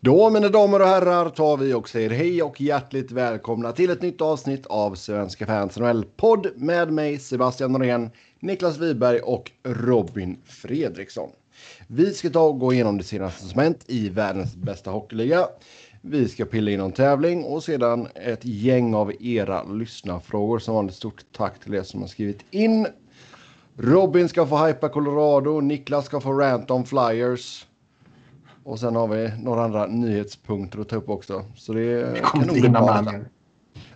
Då mina damer och herrar tar vi och säger hej och hjärtligt välkomna till ett nytt avsnitt av Svenska fans NHL-podd med mig Sebastian Norén, Niklas Wiberg och Robin Fredriksson. Vi ska ta och gå igenom det senaste som hänt i världens bästa hockeyliga. Vi ska pilla in någon tävling och sedan ett gäng av era lyssnarfrågor. Som vanligt stort tack till er som har skrivit in. Robin ska få hypa Colorado, Niklas ska få rant om Flyers. Och sen har vi några andra nyhetspunkter att ta upp också. Så det, det kommer inte hinna med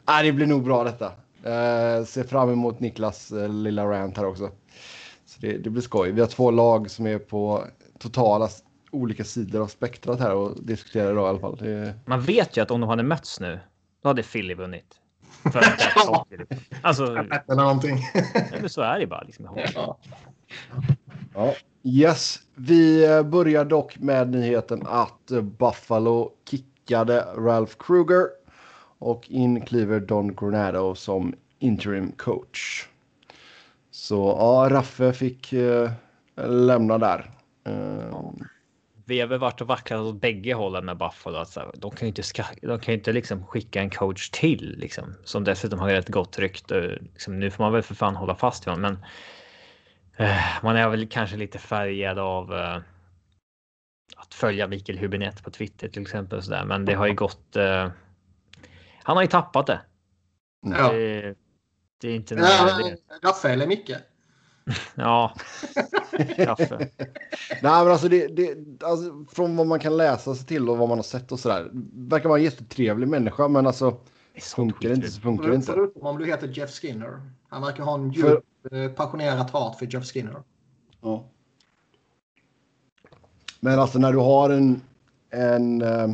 Nej, det blir nog bra detta. Uh, ser fram emot Niklas uh, lilla rant här också. Så det, det, blir skoj. Vi har två lag som är på totala olika sidor av spektrat här och diskuterar idag i alla fall. Det... Man vet ju att om de hade mötts nu, då hade Philly vunnit. För alltså, Eller någonting. men så är det bara. Liksom, ja. Ja. Yes, vi börjar dock med nyheten att Buffalo kickade Ralph Kruger och in kliver Don Granado som interim coach. Så ja, Raffe fick uh, lämna där. Uh, vi har väl varit och vacklat åt bägge hållen med Buffalo. Alltså, de kan ju inte, ska, de kan inte liksom skicka en coach till liksom, som dessutom har ett gott rykte. Liksom, nu får man väl för fan hålla fast vid honom, men eh, man är väl kanske lite färgad av eh, att följa Mikael Hubinett på Twitter till exempel. Så där. Men det har ju gått. Eh, han har ju tappat det. Ja. Det, det är inte. Ja, Raffe eller Micke? Ja, kaffe. Nej, men alltså, det, det, alltså från vad man kan läsa sig till och vad man har sett och sådär. Verkar vara en jättetrevlig människa, men alltså funkar det inte så funkar det inte. Förutom om du heter Jeff Skinner. Han verkar ha en djup, för... Eh, passionerat hat för Jeff Skinner. Ja. Men alltså när du har en, en, eh,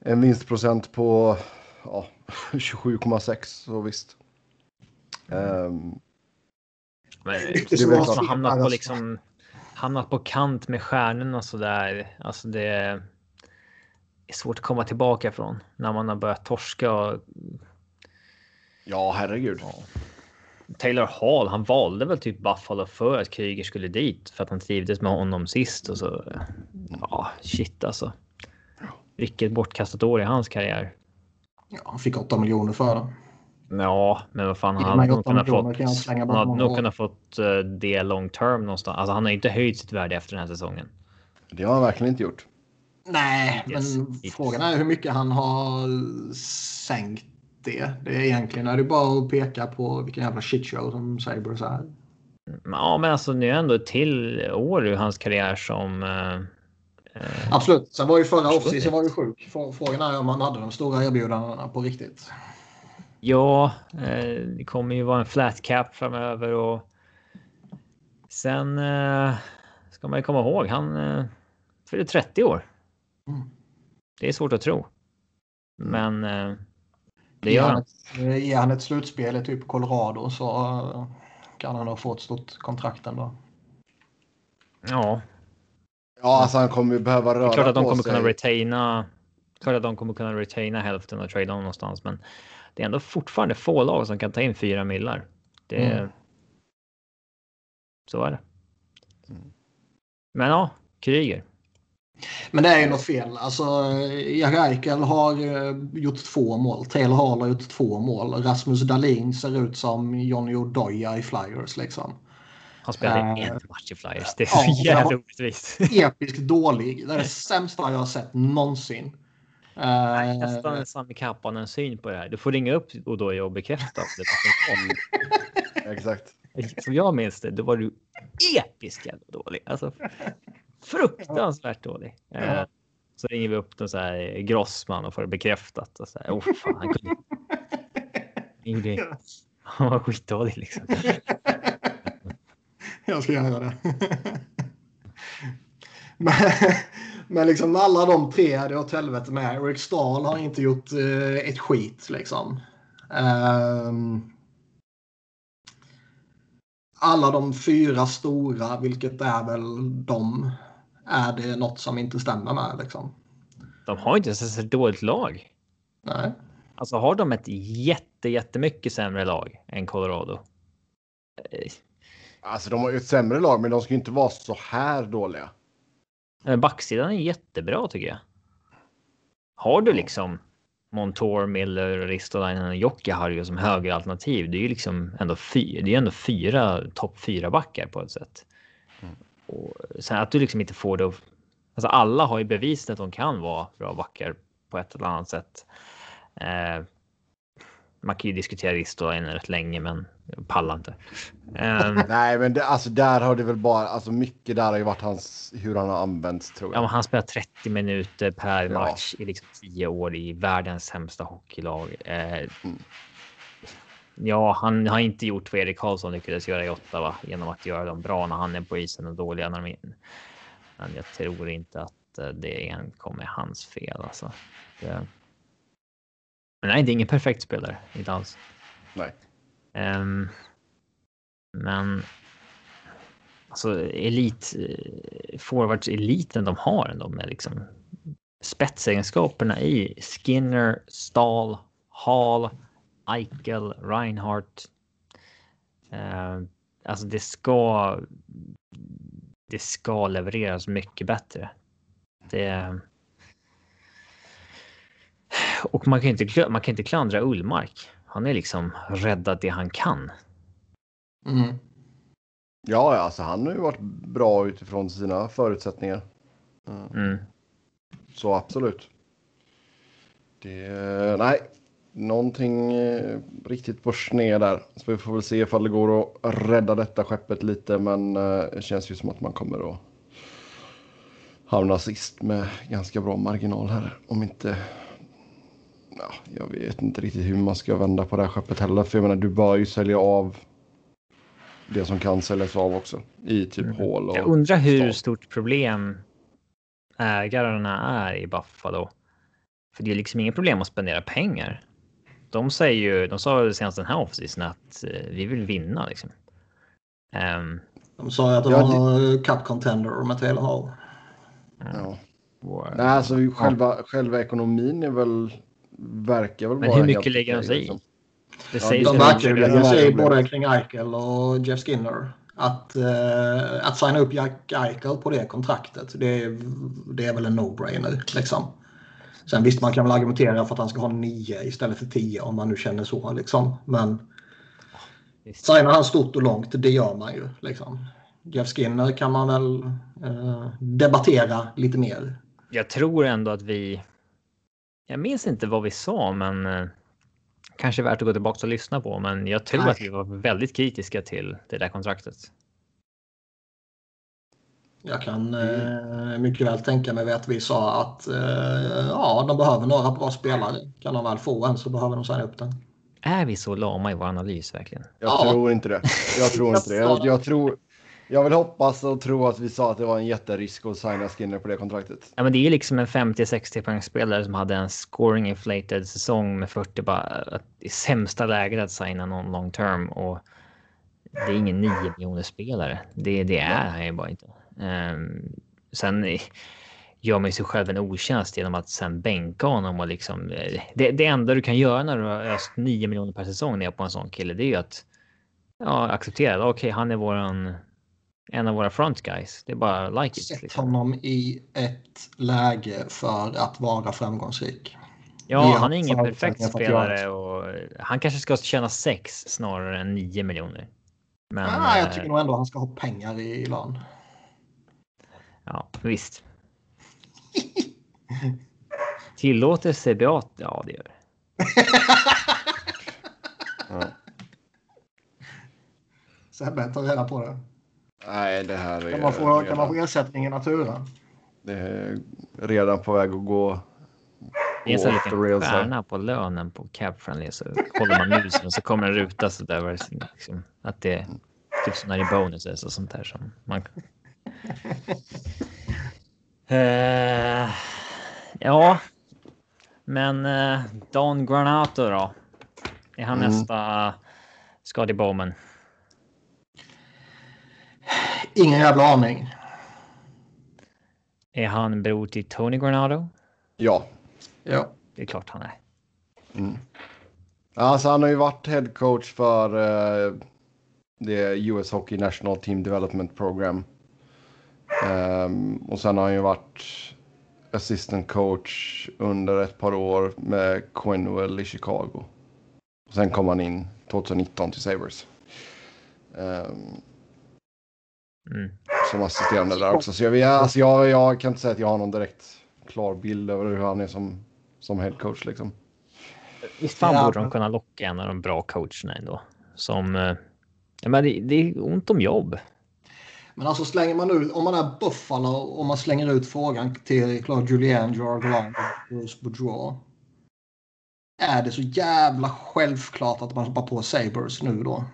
en vinstprocent på ja, 27,6 så visst. Um, men det är väl som hamnat på liksom hamnat på kant med stjärnorna så där. Alltså det är svårt att komma tillbaka från när man har börjat torska. Och... Ja, herregud. Ja. Taylor Hall, han valde väl typ Buffalo för att Kryger skulle dit för att han trivdes med honom sist och så. Ja, shit alltså. Vilket bortkastat år i hans karriär. Ja, han fick 8 miljoner för det. Ja, men vad fan, han hade nog kunnat fått, han hade nog kunnat fått uh, det long term någonstans. Alltså han har inte höjt sitt värde efter den här säsongen. Det har han verkligen inte gjort. Nej, yes. men It's... frågan är hur mycket han har sänkt det. Det är egentligen är det bara att peka på vilken jävla shitshow som Sabres är. Ja, men alltså nu är ändå till år i hans karriär som. Uh, Absolut. Sen var ju förra offseason var ju sjuk. Frågan är om han hade de stora erbjudandena på riktigt. Ja, eh, det kommer ju vara en flat cap framöver och sen eh, ska man ju komma ihåg, han eh, fyller 30 år. Mm. Det är svårt att tro. Men det gör han. Ger han ett slutspel i typ Colorado så kan han ha fått ett stort kontrakt ändå. Ja. Ja, alltså han kommer ju behöva röra på sig. Det är klart att de kommer sig. kunna retaina. Klart att de kommer kunna retaina hälften och trada någonstans, men det är ändå fortfarande få lag som kan ta in fyra millar. Det mm. Så är det. Mm. Men ja, Kryger. Men det är ju något fel. Alltså, Jack Eichel har eh, gjort två mål. Taylor Hall har gjort två mål. Rasmus Dahlin ser ut som Johnny Odoja i Flyers liksom. Han spelade uh, en match i Flyers. Det är ja, jävla orättvist. Episkt dålig. Det är det sämsta jag har sett någonsin. Uh, nästan Sami Kapanen syn på det här. Du får ringa upp och då och bekräfta. Det Exakt. Som jag minns det, då var du episkt jävla dålig. Alltså, fruktansvärt dålig. Uh, så ringer vi upp den så här Grossman och får det bekräftat. Och så här, oh, fan, han kunde... Han var skitdålig liksom. Jag ska göra det. Men liksom alla de tre hade åt helvete med. Eric Stahl har inte gjort uh, ett skit liksom. Um, alla de fyra stora, vilket är väl de, är det något som inte stämmer med liksom. De har inte så dåligt lag. Nej. Alltså har de ett jätte, jättemycket sämre lag än Colorado? Alltså de har ju ett sämre lag, men de ska inte vara så här dåliga. Eh, Backsidan är jättebra tycker jag. Har du liksom Montour, Miller, Ristolainen och Jokiharju som högeralternativ. Det är ju liksom ändå fyra, det är ändå fyra topp fyra backar på ett sätt. Och sen att du liksom inte får det. Alltså alla har ju bevisat att de kan vara bra backar på ett eller annat sätt. Eh, man kan ju diskutera Ristolainen rätt länge, men jag pallar inte. Um, Nej, men det, alltså där har det väl bara, alltså mycket där har ju varit hans, hur han har använts tror jag. Ja, han spelar 30 minuter per match i liksom 10 år i världens sämsta hockeylag. Eh, mm. Ja, han har inte gjort vad Erik Karlsson lyckades göra i Ottawa genom att göra dem bra när han är på isen och dåliga när de är in. Men jag tror inte att eh, det enkom är hans fel alltså. Det... Men nej, det är ingen perfekt spelare, inte alls. Nej. Um, men alltså elit, forwards eliten de har ändå med liksom spetsegenskaperna i Skinner, Stahl, Hall, Eichel, Reinhardt. Uh, alltså det ska. Det ska levereras mycket bättre. Det. Och man kan inte, man kan inte klandra Ullmark. Han är liksom räddat det han kan. Mm. Ja, alltså han har ju varit bra utifrån sina förutsättningar. Mm. Så absolut. Det, nej, någonting eh, riktigt på sned där. Så vi får väl se ifall det går att rädda detta skeppet lite. Men eh, det känns ju som att man kommer att hamna sist med ganska bra marginal här. Om inte ja, jag vet inte riktigt hur man ska vända på det här skeppet heller. För jag menar, du bör ju sälja av det som kan säljas av också i typ mm. hål. Och jag undrar hur start. stort problem ägarna är i Buffalo. För det är liksom inget problem att spendera pengar. De säger ju, de sa senast den här offseason att uh, vi vill vinna liksom. Um, de sa ju att de ja, var det... cup contender med Taylor Hall. Ja. Wow. Nej, alltså själva, själva ekonomin är väl verkar väl Men vara hur mycket lägger de sig i? Liksom. Det ja, sägs de verkar lägga sig i både kring Eichel och Jeff Skinner. Att, uh, att signa upp Jack Eichel på det kontraktet, det är, det är väl en no-brainer. Liksom. Sen visst, man kan väl argumentera för att han ska ha nio istället för tio om man nu känner så. Liksom. Men signar han stort och långt, det gör man ju. Liksom. Jeff Skinner kan man väl uh, debattera lite mer. Jag tror ändå att vi jag minns inte vad vi sa, men eh, kanske värt att gå tillbaka och lyssna på. Men jag tror Nej. att vi var väldigt kritiska till det där kontraktet. Jag kan eh, mycket väl tänka mig att vi sa att eh, ja, de behöver några bra spelare. Kan de väl få en så behöver de signa upp den. Är vi så lama i vår analys verkligen? Jag ja. tror inte det. Jag tror inte det. Jag, jag, tror, jag vill hoppas och tro att vi sa att det var en jätterisk att signa Skinner på det kontraktet. Ja, men det är liksom en 50-60 poängspelare som hade en scoring inflated säsong med 40 bara i sämsta läget att signa någon long term och det är ingen 9 miljoner spelare. Det, det är han ju bara inte. Um, sen gör man sig själv en otjänst genom att sen bänka honom och liksom. Det, det enda du kan göra när du har öst 9 miljoner per säsong ner på en sån kille, det är ju att ja, acceptera. Okej, okay, han är våran en av våra front guys. Det är bara like it. Sätt liksom. honom i ett läge för att vara framgångsrik. Ja, han är ingen perfekt spelare och han kanske ska tjäna sex snarare än nio miljoner. Men, ah, jag tycker nog ändå han ska ha pengar i lön. Ja, visst. Tillåter CBA? Ja, det gör det. ja. Sebbe, ta reda på det. Nej, det här är... Kan man få, redan, kan man få ersättning i naturen? Det är redan på väg att gå... Det är en liten stjärna på lönen på Cap Friendly så håller man musen och så kommer en ruta så där. Liksom, att det är typ som när det är bonuses och sånt där som man... uh, ja, men uh, Don Granato då? Är han mm. nästa Scotty Bowman? Ingen jävla aning. Är han bror till Tony Granado? Ja. Ja. Det är klart han är. Mm. Alltså han har ju varit head coach för uh, det US Hockey National Team Development Program. Um, och sen har han ju varit assistant coach under ett par år med Quinwell i Chicago. Och sen kom han in 2019 till Sabres. Um, mm. Som assisterande där också. Så jag, alltså jag, jag kan inte säga att jag har någon direkt klar bild över hur han är som, som head coach liksom. Visst fan ja. borde de kunna locka en av de bra coacherna ändå. Som, eh, ja men det, det är ont om jobb. Men alltså slänger man ut, om man är Buffalo och man slänger ut frågan till Claude Julien, Gerard Lang och Bruce Boudreau. Är det så jävla självklart att man hoppar på Sabres nu då?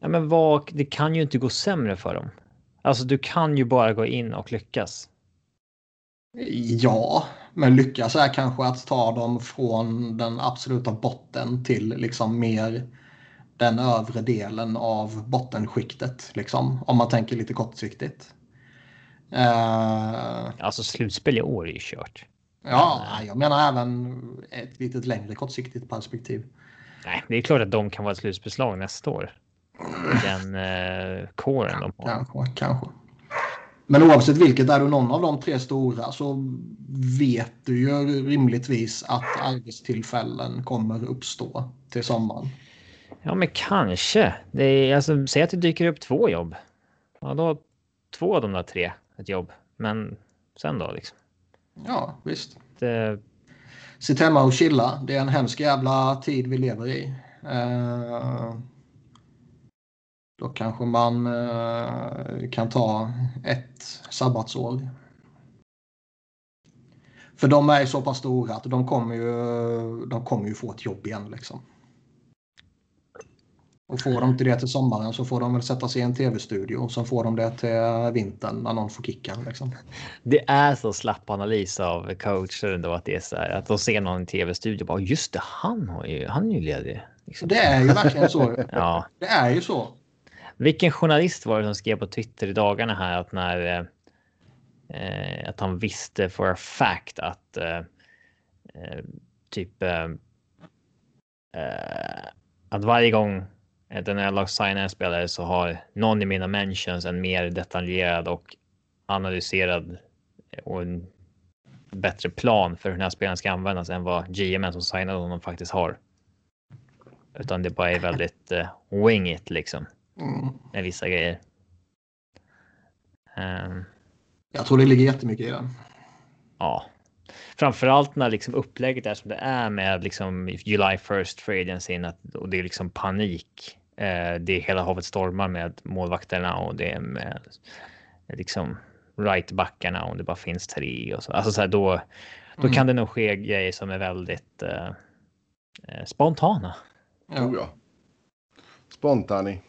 Ja, men vad, det kan ju inte gå sämre för dem. Alltså du kan ju bara gå in och lyckas. Ja, men lyckas är kanske att ta dem från den absoluta botten till liksom mer den övre delen av bottenskiktet. Liksom, om man tänker lite kortsiktigt. Uh, alltså slutspel i år är ju kört. Ja, jag menar även ett lite längre kortsiktigt perspektiv. Nej, det är klart att de kan vara ett slutspelslag nästa år. Den eh, kåren de har. Kanske, kanske. Men oavsett vilket, är du någon av de tre stora så vet du ju rimligtvis att arbetstillfällen kommer uppstå till sommaren. Ja, men kanske. Det är, alltså, säg att det dyker upp två jobb. Ja, då två av de där tre ett jobb. Men sen då liksom? Ja, visst. Det... Sitt hemma och chilla. Det är en hemsk jävla tid vi lever i. Uh... Då kanske man uh, kan ta ett sabbatsår. För de är så pass stora att de kommer ju, de kommer ju få ett jobb igen. Liksom. Och får de inte det till sommaren så får de väl sätta sig i en tv-studio och så får de det till vintern när någon får kicken. Liksom. Det är så slapp analys av coacher ändå att det är så här att de ser någon i tv-studio och bara just det, han, har ju, han är ju ledig. Liksom. Det är ju verkligen så. ja. Det är ju så. Vilken journalist var det som skrev på Twitter i dagarna här att när eh, att han visste for a fact att eh, eh typ eh, eh, att varje gång den här lag signar en spelare så har någon i mina mentions en mer detaljerad och analyserad och en bättre plan för hur den här spelaren ska användas än vad GM som signar honom faktiskt har. Utan det bara är väldigt uh, wing it liksom. Mm. Med vissa grejer. Um, jag tror det ligger jättemycket i den. Ja. Framförallt när liksom upplägget är som det är med liksom July 1st free agency och det är liksom panik. Eh, det är hela havet stormar med målvakterna och det är med liksom rightbackarna om det bara finns tre och så. Alltså så här, då, då mm. kan det nog ske grejer som är väldigt eh, eh spontana. Ja. Oh, ja. Spontani.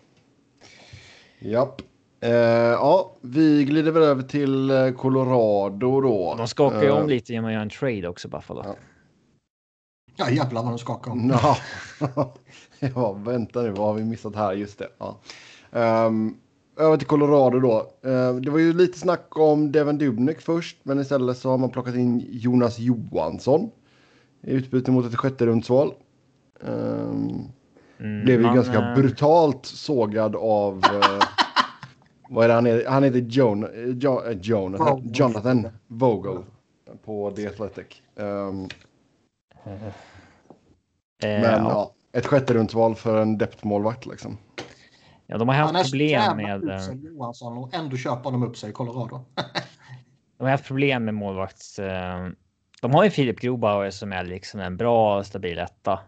Japp. Eh, ja, vi glider väl över till eh, Colorado då. De skakar ju uh, om lite genom att göra en trade också Buffalo. Ja. ja jävlar vad de skakar om. Ja. ja, vänta nu, vad har vi missat här? Just det. Ja. Um, över till Colorado då. Uh, det var ju lite snack om Devin Dubnik först, men istället så har man plockat in Jonas Johansson i utbyte mot ett sjätte rundsval. Um, mm, blev ju man, ganska uh... brutalt sågad av uh, vad är det han heter? Han heter Jon, jo, eh, Jonathan, Jonathan Vogel på The Athletic. Um, men ja, ett sjätte rundsval för en depth-målvakt liksom. Ja, de har haft problem med... Eh, Johansson och ändå köper de upp sig i Colorado. de har haft problem med målvakts... De har ju Filip Grobauer som är liksom en bra stabil etta.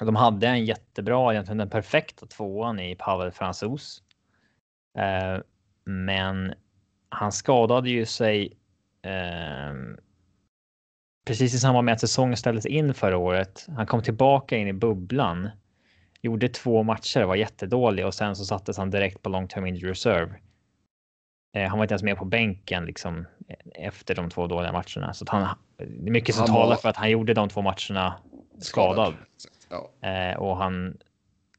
De hade en jättebra, egentligen den perfekta tvåan i Pavel Fransos. Eh, men han skadade ju sig eh, precis i samband med att säsongen ställdes in förra året. Han kom tillbaka in i bubblan, gjorde två matcher, var jättedålig och sen så sattes han direkt på long term injury reserve. Eh, han var inte ens med på bänken liksom efter de två dåliga matcherna så att han. Det är mycket som talar var... för att han gjorde de två matcherna skadad. skadad. Ja. Eh, och han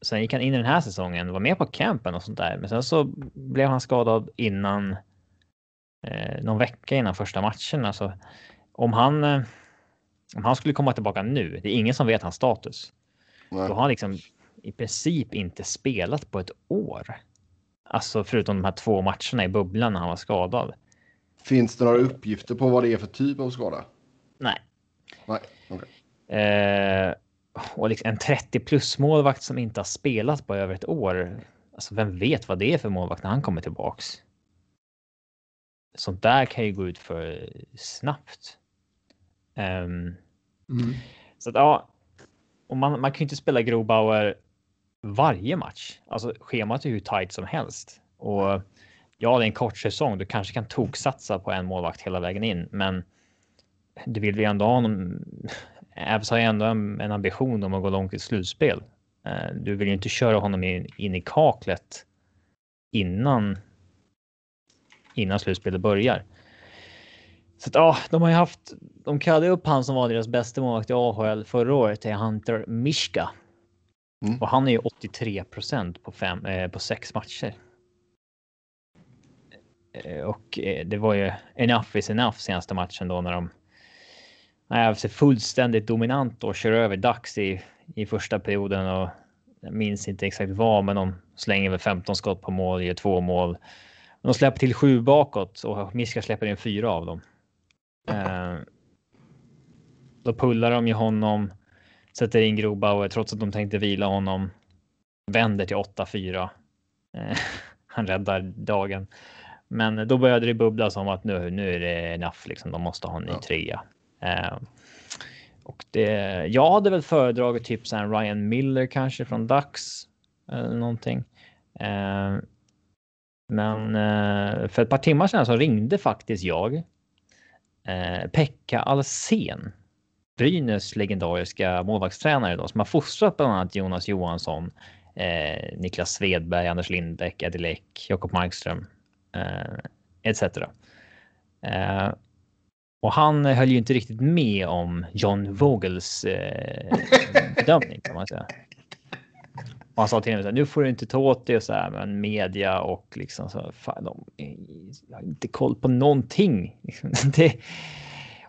Sen gick han in i den här säsongen, var med på campen och sånt där. Men sen så blev han skadad innan eh, någon vecka innan första matchen. Alltså, om han eh, om han skulle komma tillbaka nu, det är ingen som vet hans status. Nej. Då har han liksom i princip inte spelat på ett år. Alltså förutom de här två matcherna i bubblan när han var skadad. Finns det några uppgifter på vad det är för typ av skada? Nej. Nej, okay. eh, och liksom en 30 plus målvakt som inte har spelat på över ett år. Alltså vem vet vad det är för målvakt när han kommer tillbaks? Sånt där kan ju gå ut för snabbt. Um, mm. Så att ja, och man, man kan ju inte spela Grobauer varje match. Alltså schemat är hur tajt som helst och ja, det är en kort säsong. Du kanske kan toksatsa på en målvakt hela vägen in, men du vill ju ändå ha honom. Även har ju ändå en, en, ambition om att gå långt i slutspel. Uh, du vill ju inte köra honom in, in i kaklet innan. Innan slutspelet börjar. Så att, ja, de har ju haft. De kallade upp han som var deras bästa målvakt i AHL förra året till Hunter Mishka. Mm. Och han är ju 83 på fem eh, på sex matcher. Eh, och eh, det var ju enough is enough senaste matchen då när de. Nej, fullständigt dominant och kör över Dax i, i första perioden och jag minns inte exakt vad, men de slänger väl 15 skott på mål, ger två mål. De släpper till sju bakåt och Miska släpper in fyra av dem. Eh, då pullar de ju honom, sätter in Grobauer trots att de tänkte vila honom. Vänder till 8-4. Eh, han räddar dagen. Men då började det bubbla som att nu, nu är det enough, liksom. de måste ha en ny ja. trea. Eh, och det, jag hade väl föredragit typ så Ryan Miller kanske från Dax eller eh, någonting. Eh, men eh, för ett par timmar sedan så ringde faktiskt jag eh, Pekka Alsen. Brynäs legendariska målvaktstränare då, som har fostrat bland annat Jonas Johansson, eh, Niklas Svedberg, Anders Lindbäck, Eddie Jakob Markström eh, etc. Eh, och han höll ju inte riktigt med om John Vogels eh, bedömning kan man säga. Och han sa till mig nu får du inte ta åt dig så här men media och liksom så fan, de har inte koll på någonting. det,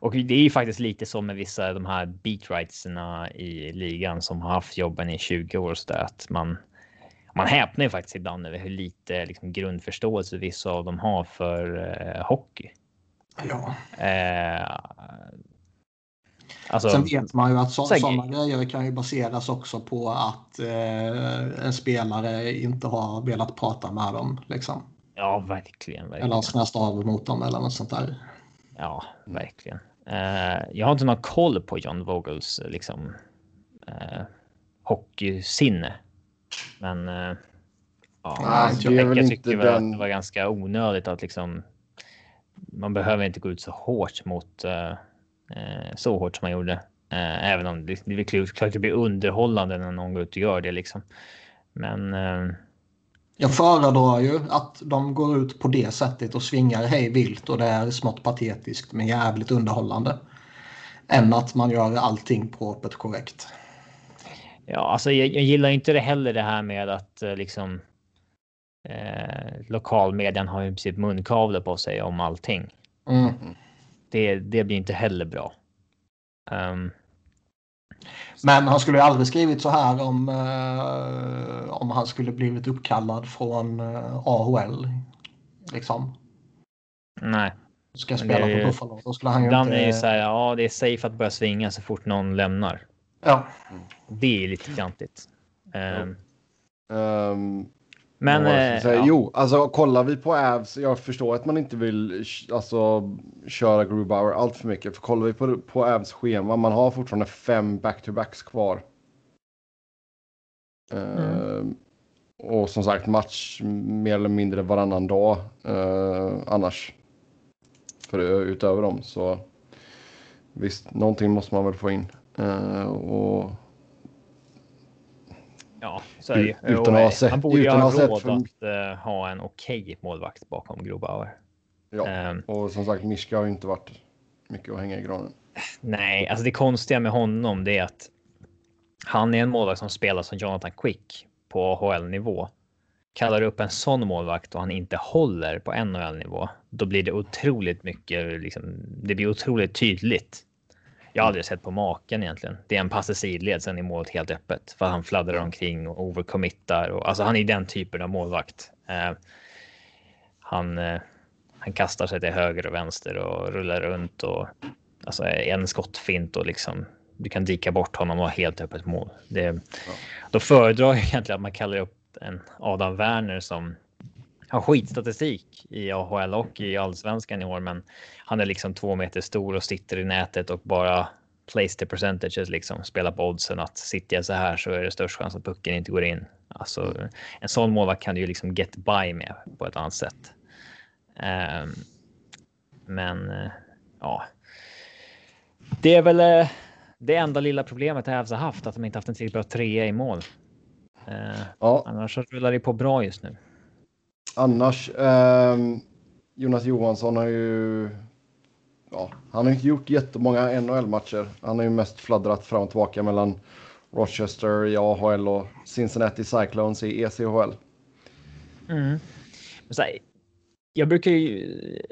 och det är ju faktiskt lite så med vissa av de här beatwriterna i ligan som har haft jobben i 20 år så där att man man häpnar ju faktiskt ibland över hur lite liksom, grundförståelse vissa av dem har för eh, hockey. Ja. Eh, Alltså, Sen vet man ju att så, sådana grejer kan ju baseras också på att eh, en spelare inte har velat prata med dem. Liksom. Ja, verkligen. verkligen. Eller snäst av mot dem eller något sånt där. Ja, verkligen. Eh, jag har inte någon koll på John Vogels liksom, eh, hockeysinne. Men eh, ja, Nej, jag, jag, jag tycker väl att det var ganska onödigt att liksom. Man behöver inte gå ut så hårt mot eh, Eh, så hårt som han gjorde. Eh, även om det, det är klart det blir underhållande när någon går ut och gör det liksom. Men. Jag föredrar ju att de går ut på det sättet och svingar hej vilt och det är smått patetiskt men jävligt underhållande. Än att man gör allting på ett korrekt. Ja, alltså jag, jag, gillar inte det heller det här med att liksom eh, lokalmedian har i princip munkavle på sig om allting. Mm det, det blir inte heller bra. Um, men han skulle ju aldrig skrivit så här om, uh, om han skulle blivit uppkallad från eh, AHL. Liksom. Nej. Ska spela ju, på Buffalo. Då skulle han ju inte... är ju så här, ja det är safe att börja svinga så fort någon lämnar. Ja. Det är lite klantigt. Um, um, men eh, ja. Jo, alltså kollar vi på Avs, jag förstår att man inte vill alltså, köra Grubauer allt för mycket. För kollar vi på, på Avs schema, man har fortfarande fem back-to-backs kvar. Mm. Uh, och som sagt match mer eller mindre varannan dag uh, annars. För utöver dem så visst, någonting måste man väl få in. Uh, och Ja, så är det. Utan att ha sett, han borde ju ha råd för... att uh, ha en okej okay målvakt bakom Grobauer. Ja, um, och som sagt, Miska har ju inte varit mycket att hänga i granen. Nej, alltså det konstiga med honom det är att han är en målvakt som spelar som Jonathan Quick på AHL-nivå. Kallar upp en sån målvakt och han inte håller på NHL-nivå, då blir det otroligt mycket. Liksom, det blir otroligt tydligt Jag har aldrig sett på maken egentligen. Det är en pass i sidled, sen är målet helt öppet för han fladdrar omkring och overcommittar och alltså han är den typen av målvakt. Eh, han, eh, han kastar sig till höger och vänster och rullar runt och alltså en skottfint och liksom du kan dika bort honom och ha helt öppet mål. Det, ja. Då föredrar jag egentligen att man kallar upp en Adam Werner som har skitstatistik i AHL och i allsvenskan i år, men han är liksom två meter stor och sitter i nätet och bara place the percentages liksom spelar på oddsen att sitter jag så här så är det störst chans att pucken inte går in. Alltså en sån målvakt kan du ju liksom get by med på ett annat sätt. Um, men uh, ja, det är väl uh, det enda lilla problemet Avs har haft att de inte haft en tillräckligt bra trea i mål. Uh, ja. Annars rullar det på bra just nu. Annars, eh, Jonas Johansson har ju... Ja, han har inte gjort jättemånga NHL-matcher. Han har ju mest fladdrat fram och tillbaka mellan Rochester i AHL och Cincinnati Cyclones i ECHL. Mm. Så här, jag brukar ju...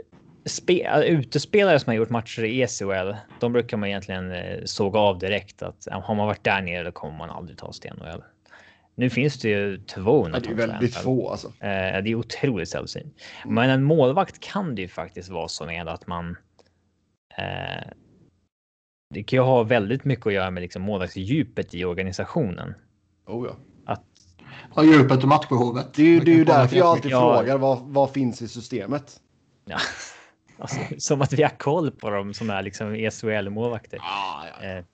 Spe, utespelare som har gjort matcher i ECHL, de brukar man egentligen eh, såga av direkt att har man varit där nere då kommer man aldrig ta sig till NHL. Nu finns det ju två ja, Det är väldigt få alltså. Eh, det är otroligt sällsynt. Mm. Men en målvakt kan det ju faktiskt vara så med att man. Eh, det kan ju ha väldigt mycket att göra med liksom målvaktsdjupet i organisationen. Oh ja. Att, ja, djupet och matchbehovet. Det är ju, det är ju därför jag alltid ja. frågar vad, vad finns i systemet? Ja. Alltså, som att vi har koll på dem som är liksom SHL-målvakter. Ah, ja. eh,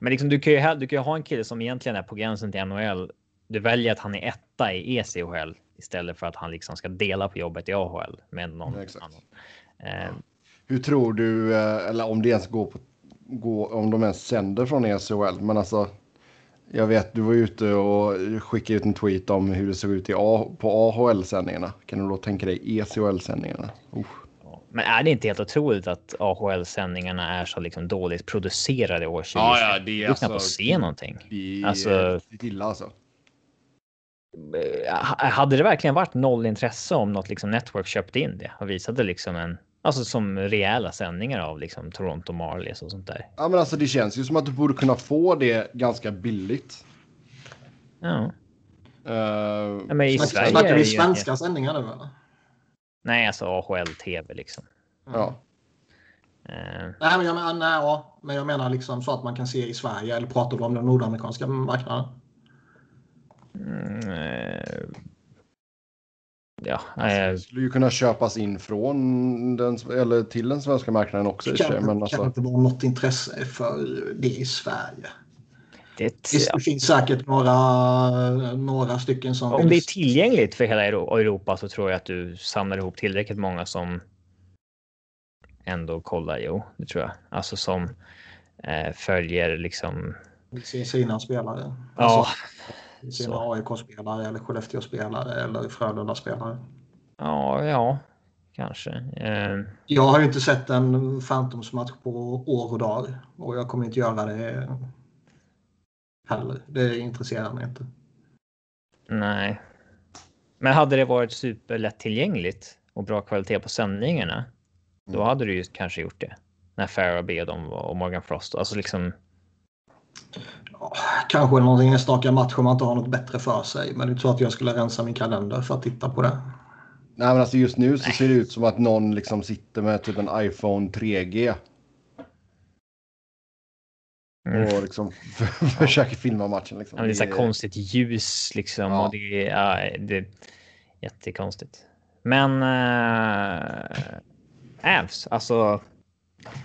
men liksom, du kan ju du kan ju ha en kille som egentligen är på gränsen till NHL du väljer att han är etta i ECHL istället för att han liksom ska dela på jobbet i AHL med någon ja, annan. Eh, Hur tror du, eh, eller om det ens går på, går, om de ens sänder från ECHL, men alltså jag vet, du var ute och skickade ut en tweet om hur det såg ut i A, på AHL-sändningarna. Kan du då tänka dig ECHL-sändningarna? Uh. Men är det inte helt otroligt att AHL-sändningarna är så liksom dåligt producerade år 2020? Ja, ja, det är alltså, knappt att se någonting. Det är alltså, illa alltså. Eh, hade det verkligen varit noll intresse om något liksom network köpte in det och visade liksom en Alltså som rejäla sändningar av liksom Toronto Marlies och sånt där. Ja, men alltså det känns ju som att du borde kunna få det ganska billigt. Ja. Uh, ja men i snack, Sverige snackar vi svenska ju... sändningar nu eller? Nej, alltså AHL TV liksom. Ja. Uh. Nej, men jag menar, nej, ja, men jag menar liksom så att man kan se i Sverige eller pratar du om den nordamerikanska marknaden? Mm, eh, ja, alltså, det skulle ju kunna köpas in från den, eller till den svenska marknaden också. Det kan, men alltså... kan inte vara något intresse för det i Sverige. Det, det finns säkert några, några stycken som... Om det är tillgängligt för hela Europa så tror jag att du samlar ihop tillräckligt många som ändå kollar. Jo, det tror jag. Alltså som eh, följer liksom... Se sina spelare. Ja. Alltså, sina AIK-spelare eller Skellefteå-spelare eller Frölunda-spelare. Ja, ja, kanske. Eh. Jag har inte sett en Phantoms-match på år och dagar och jag kommer inte göra det heller. Det intresserar mig inte. Nej. Men hade det varit superlätt tillgängligt och bra kvalitet på sändningarna, då mm. hade du ju kanske gjort det. När Farah och Morgan Frost, alltså liksom kanske någon enstaka match om man inte har något bättre för sig. Men det är inte så att jag skulle rensa min kalender för att titta på det. Nej, men alltså just nu så ser det ut som att någon liksom sitter med typ en iPhone 3G. Mm. Och liksom försöker filma matchen. Liksom. Ja, det är så konstigt ljus liksom. Ja. Och det, är, ja, det är jättekonstigt. Men äh, Avs, alltså.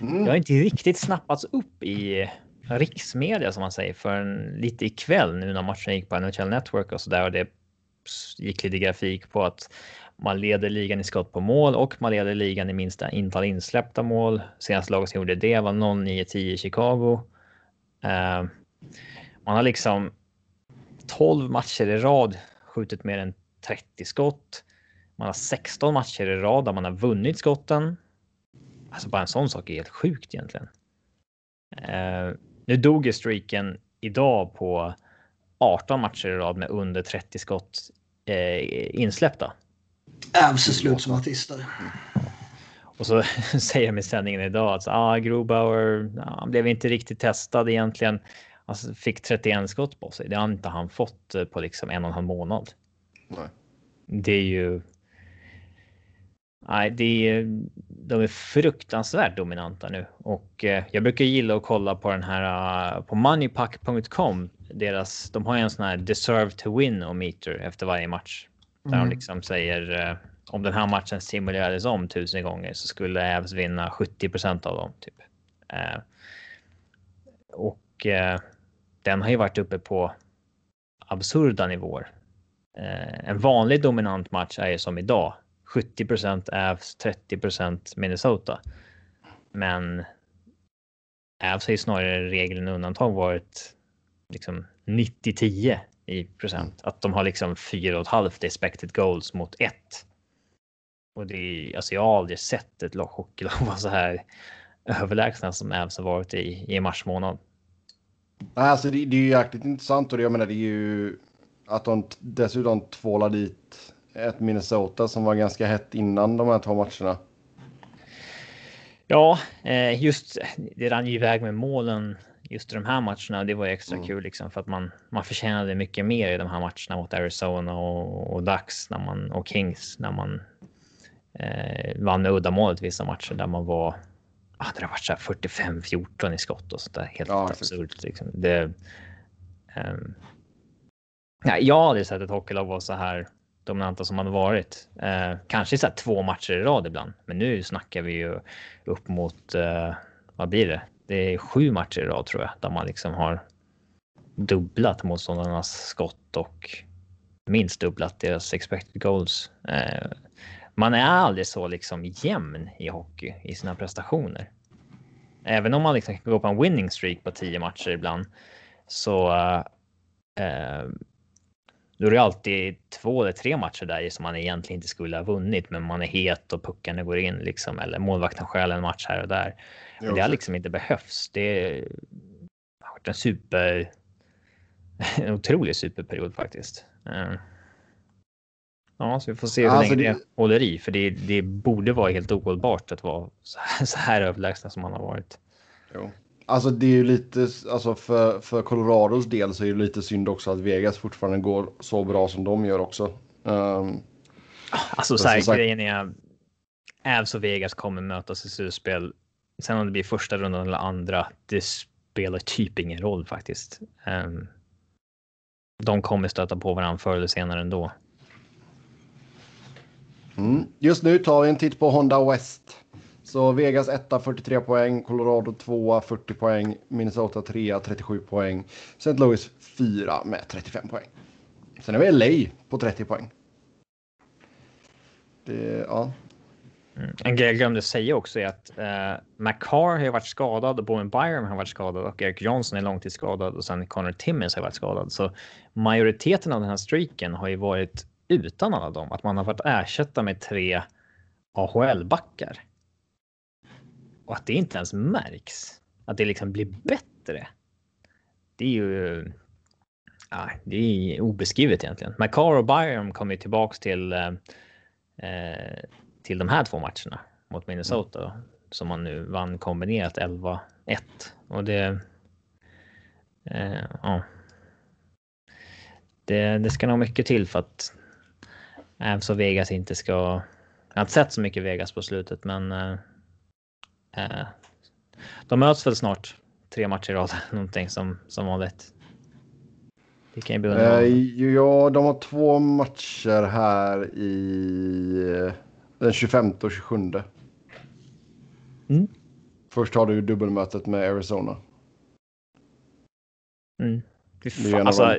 Mm. Jag har inte riktigt snappats upp i riksmedia som man säger för lite ikväll nu när matchen gick på NHL Network och så där och det gick lite grafik på att man leder ligan i skott på mål och man leder ligan i minsta intal insläppta mål. Senaste laget som gjorde det var 0-9-10 i Chicago. Uh, man har liksom 12 matcher i rad skjutit mer än 30 skott. Man har 16 matcher i rad där man har vunnit skotten. Alltså bara en sån sak är helt sjukt egentligen. Uh, nu dog ju streaken idag på 18 matcher i rad med under 30 skott eh, insläppta. Ävs är slut som artister. Och så säger de i sändningen idag att ah, Grobauer ah, blev inte riktigt testad egentligen. Alltså fick 31 skott på sig. Det har inte han fått eh, på liksom en och en halv månad. Nej. Det är ju. Nej, det är, de är fruktansvärt dominanta nu och eh, jag brukar gilla att kolla på den här på moneypack.com. Deras, de har en sån här deserve to win och meter efter varje match där mm. de liksom säger om den här matchen simulerades om tusen gånger så skulle Ävs vinna 70% av dem. Typ. Eh, och den har ju varit uppe på absurda nivåer. En vanlig dominant match är ju som idag. 70% Ävs, 30% Minnesota. Men Ävs har ju snarare regel än undantag varit liksom 90-10 i procent. Att de har liksom 4,5 expected goals mot 1. Och det är alltså jag har aldrig sett ett lag hockeylag vara så här överlägsna som Avs har varit i, i mars månad. Alltså det, det är ju jäkligt intressant och det, jag menar det är ju att de dessutom tvålar dit ett Minnesota som var ganska hett innan de här två matcherna. Ja, eh, just det rann ju iväg med målen just i de här matcherna. Det var extra mm. kul liksom för att man, man förtjänade mycket mer i de här matcherna mot Arizona och, och Ducks när man, och Kings när man eh, vann med uddamålet vissa matcher där man var ah, det har varit så 45-14 i skott och sånt där. Helt ja, absurt. Liksom. Det, um, ja, jag aldrig sett ett hockeylag vara så här dominanta som man varit. Eh, kanske så här två matcher i rad ibland, men nu snackar vi ju upp mot eh, vad blir det? Det är sju matcher i rad tror jag där man liksom har dubblat motståndarnas skott och minst dubblat deras expected goals. Eh, man är aldrig så liksom jämn i hockey i sina prestationer. Även om man liksom kan gå på en winning streak på tio matcher ibland så. Eh, eh, då är det alltid två eller tre matcher där som man egentligen inte skulle ha vunnit, men man är het och puckarna går in liksom eller målvakten stjäl en match här och där. Men det har liksom inte behövts. Det har varit en super. En otrolig superperiod faktiskt. Eh. Ja, så vi får se hur alltså länge det håller i, för det, det borde vara helt ohållbart att vara så här, så här överlägsna som man har varit. Jo. Alltså det är ju lite, alltså för, för Colorados del så är det lite synd också att Vegas fortfarande går så bra som de gör också. Um, alltså så här, sagt... grejen är, Avs och Vegas kommer mötas i slutspel. Sen om det blir första rundan eller andra, det spelar typ ingen roll faktiskt. Um, de kommer stöta på varandra förr eller senare ändå. Mm. Just nu tar vi en titt på Honda West. Så Vegas 1 43 poäng, Colorado 2 40 poäng, Minnesota 3 37 poäng, St. Louis 4 med 35 poäng. Sen har vi LA på 30 poäng. Det, ja. Mm. En grej jag glömde säga också är att uh, McCarr har varit skadad och Bowen Byram har varit skadad och Eric Johnson är långtidsskadad och sen Connor Timmins har varit skadad. Så majoriteten av den här streaken har ju varit utan alla dem. Att man har fått ersätta med tre AHL-backar. Och att det inte ens märks. Att det liksom blir bättre. Det är ju. Ja, det är obeskrivet egentligen. McCar och Byron kommer ju tillbaks till. Eh, till de här två matcherna mot Minnesota mm. som man nu vann kombinerat 11-1 och det. Eh, ja. Det, det ska nog mycket till för att Även så Vegas inte ska... Jag har inte sett så mycket Vegas på slutet, men... Eh, eh, de möts väl snart tre matcher i rad, någonting som, som vanligt. Det kan ju bli eh, Ja, de har två matcher här i eh, den 25 och 27. Mm. Först har du dubbelmötet med Arizona. Mm. Alltså,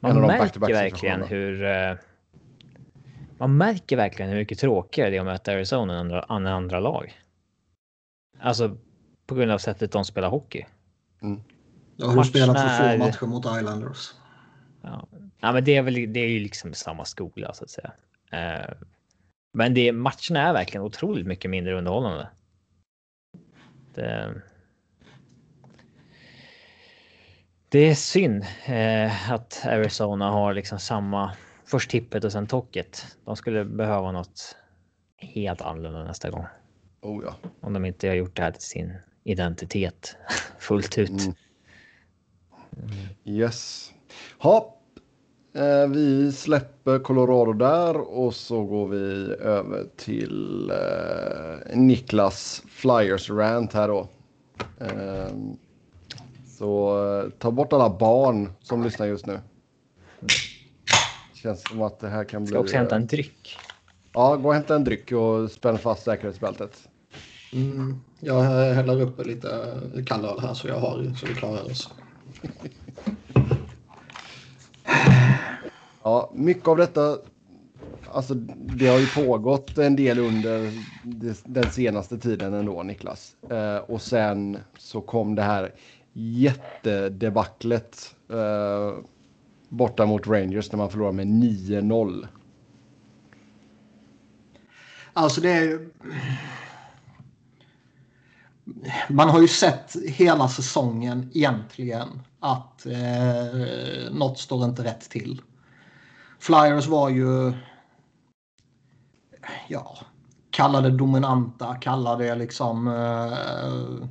man märker verkligen hur... Uh, man märker verkligen hur mycket tråkigare det är att möta Arizona än andra, än andra lag. Alltså på grund av sättet de spelar hockey. Mm. Jag har spelat för få matcher mot Islanders. Ja. ja, men det är väl det är ju liksom samma skola så att säga. Uh, men det, matcherna är verkligen otroligt mycket mindre underhållande. Det, det är synd eh, att Arizona har liksom samma först tippet och sen tocket. De skulle behöva något helt annorlunda nästa gång. Oh ja. Om de inte har gjort det här till sin identitet fullt ut. Mm. Yes. Ha. Eh, vi släpper Colorado där och så går vi över till eh, Niklas Flyers rant här då. Eh, så ta bort alla barn som lyssnar just nu. Känns som att det här kan bli... Ska också hämta en dryck. Ja, gå och hämta en dryck och spänn fast säkerhetsbältet. Mm, jag häller upp lite kall öl här så jag har så vi klarar oss. ja, mycket av detta. Alltså, det har ju pågått en del under den senaste tiden ändå, Niklas. Eh, och sen så kom det här jättedebaclet eh, borta mot Rangers när man förlorar med 9-0. Alltså det är ju... Man har ju sett hela säsongen egentligen att eh, något står inte rätt till. Flyers var ju... Ja, kalla det dominanta, kalla det liksom... Eh,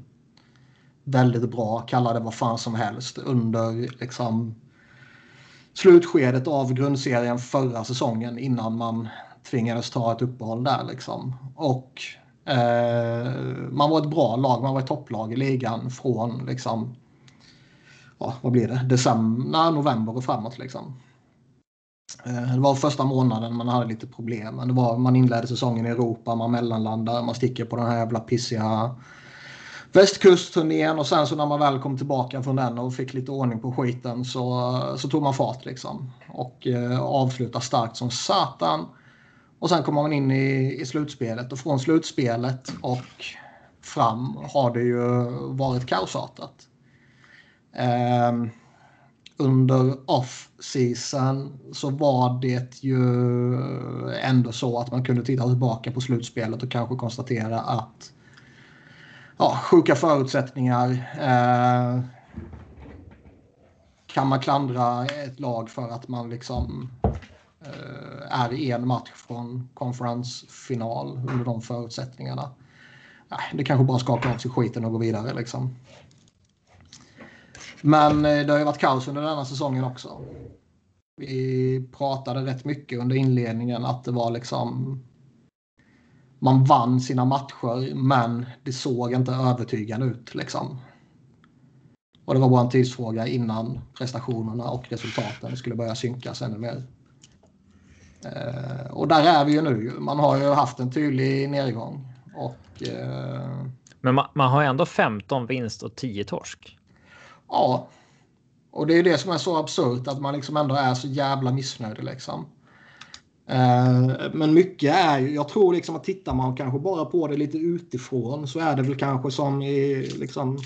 väldigt bra, kalla det vad fan som helst under liksom slutskedet av grundserien förra säsongen innan man tvingades ta ett uppehåll där liksom. Och Eh, man var ett bra lag, man var ett topplag i ligan från liksom, ja, vad blir det, december, november och framåt liksom. Eh, det var första månaden man hade lite problem. Men det var, man inledde säsongen i Europa, man mellanlandar, man sticker på den här jävla pissiga västkustturnén och sen så när man väl kom tillbaka från den och fick lite ordning på skiten så, så tog man fart liksom. Och eh, avslutade starkt som satan. Och sen kommer man in i, i slutspelet och från slutspelet och fram har det ju varit kaosartat. Eh, under off-season så var det ju ändå så att man kunde titta tillbaka på slutspelet och kanske konstatera att ja, sjuka förutsättningar. Eh, kan man klandra ett lag för att man liksom eh, Eh, är en match från konferensfinal under de förutsättningarna? Det kanske bara skakar av sig skiten och går vidare liksom. Men eh, det har ju varit kaos under denna säsongen också. Vi pratade rätt mycket under inledningen att det var liksom man vann sina matcher men det såg inte övertygande ut. Liksom. Och det var bara en tidsfråga innan prestationerna och resultaten skulle börja synkas ännu mer. Eh, och där är vi ju nu. Man har ju haft en tydlig nedgång. Och, eh... Men man, man har ändå 15 vinst och 10 torsk. Ja. Och det är det som är så absurt att man liksom ändå är så jävla missnöjd. Liksom. Eh, men mycket är ju, jag tror liksom att tittar man kanske bara på det lite utifrån så är det väl kanske som i liksom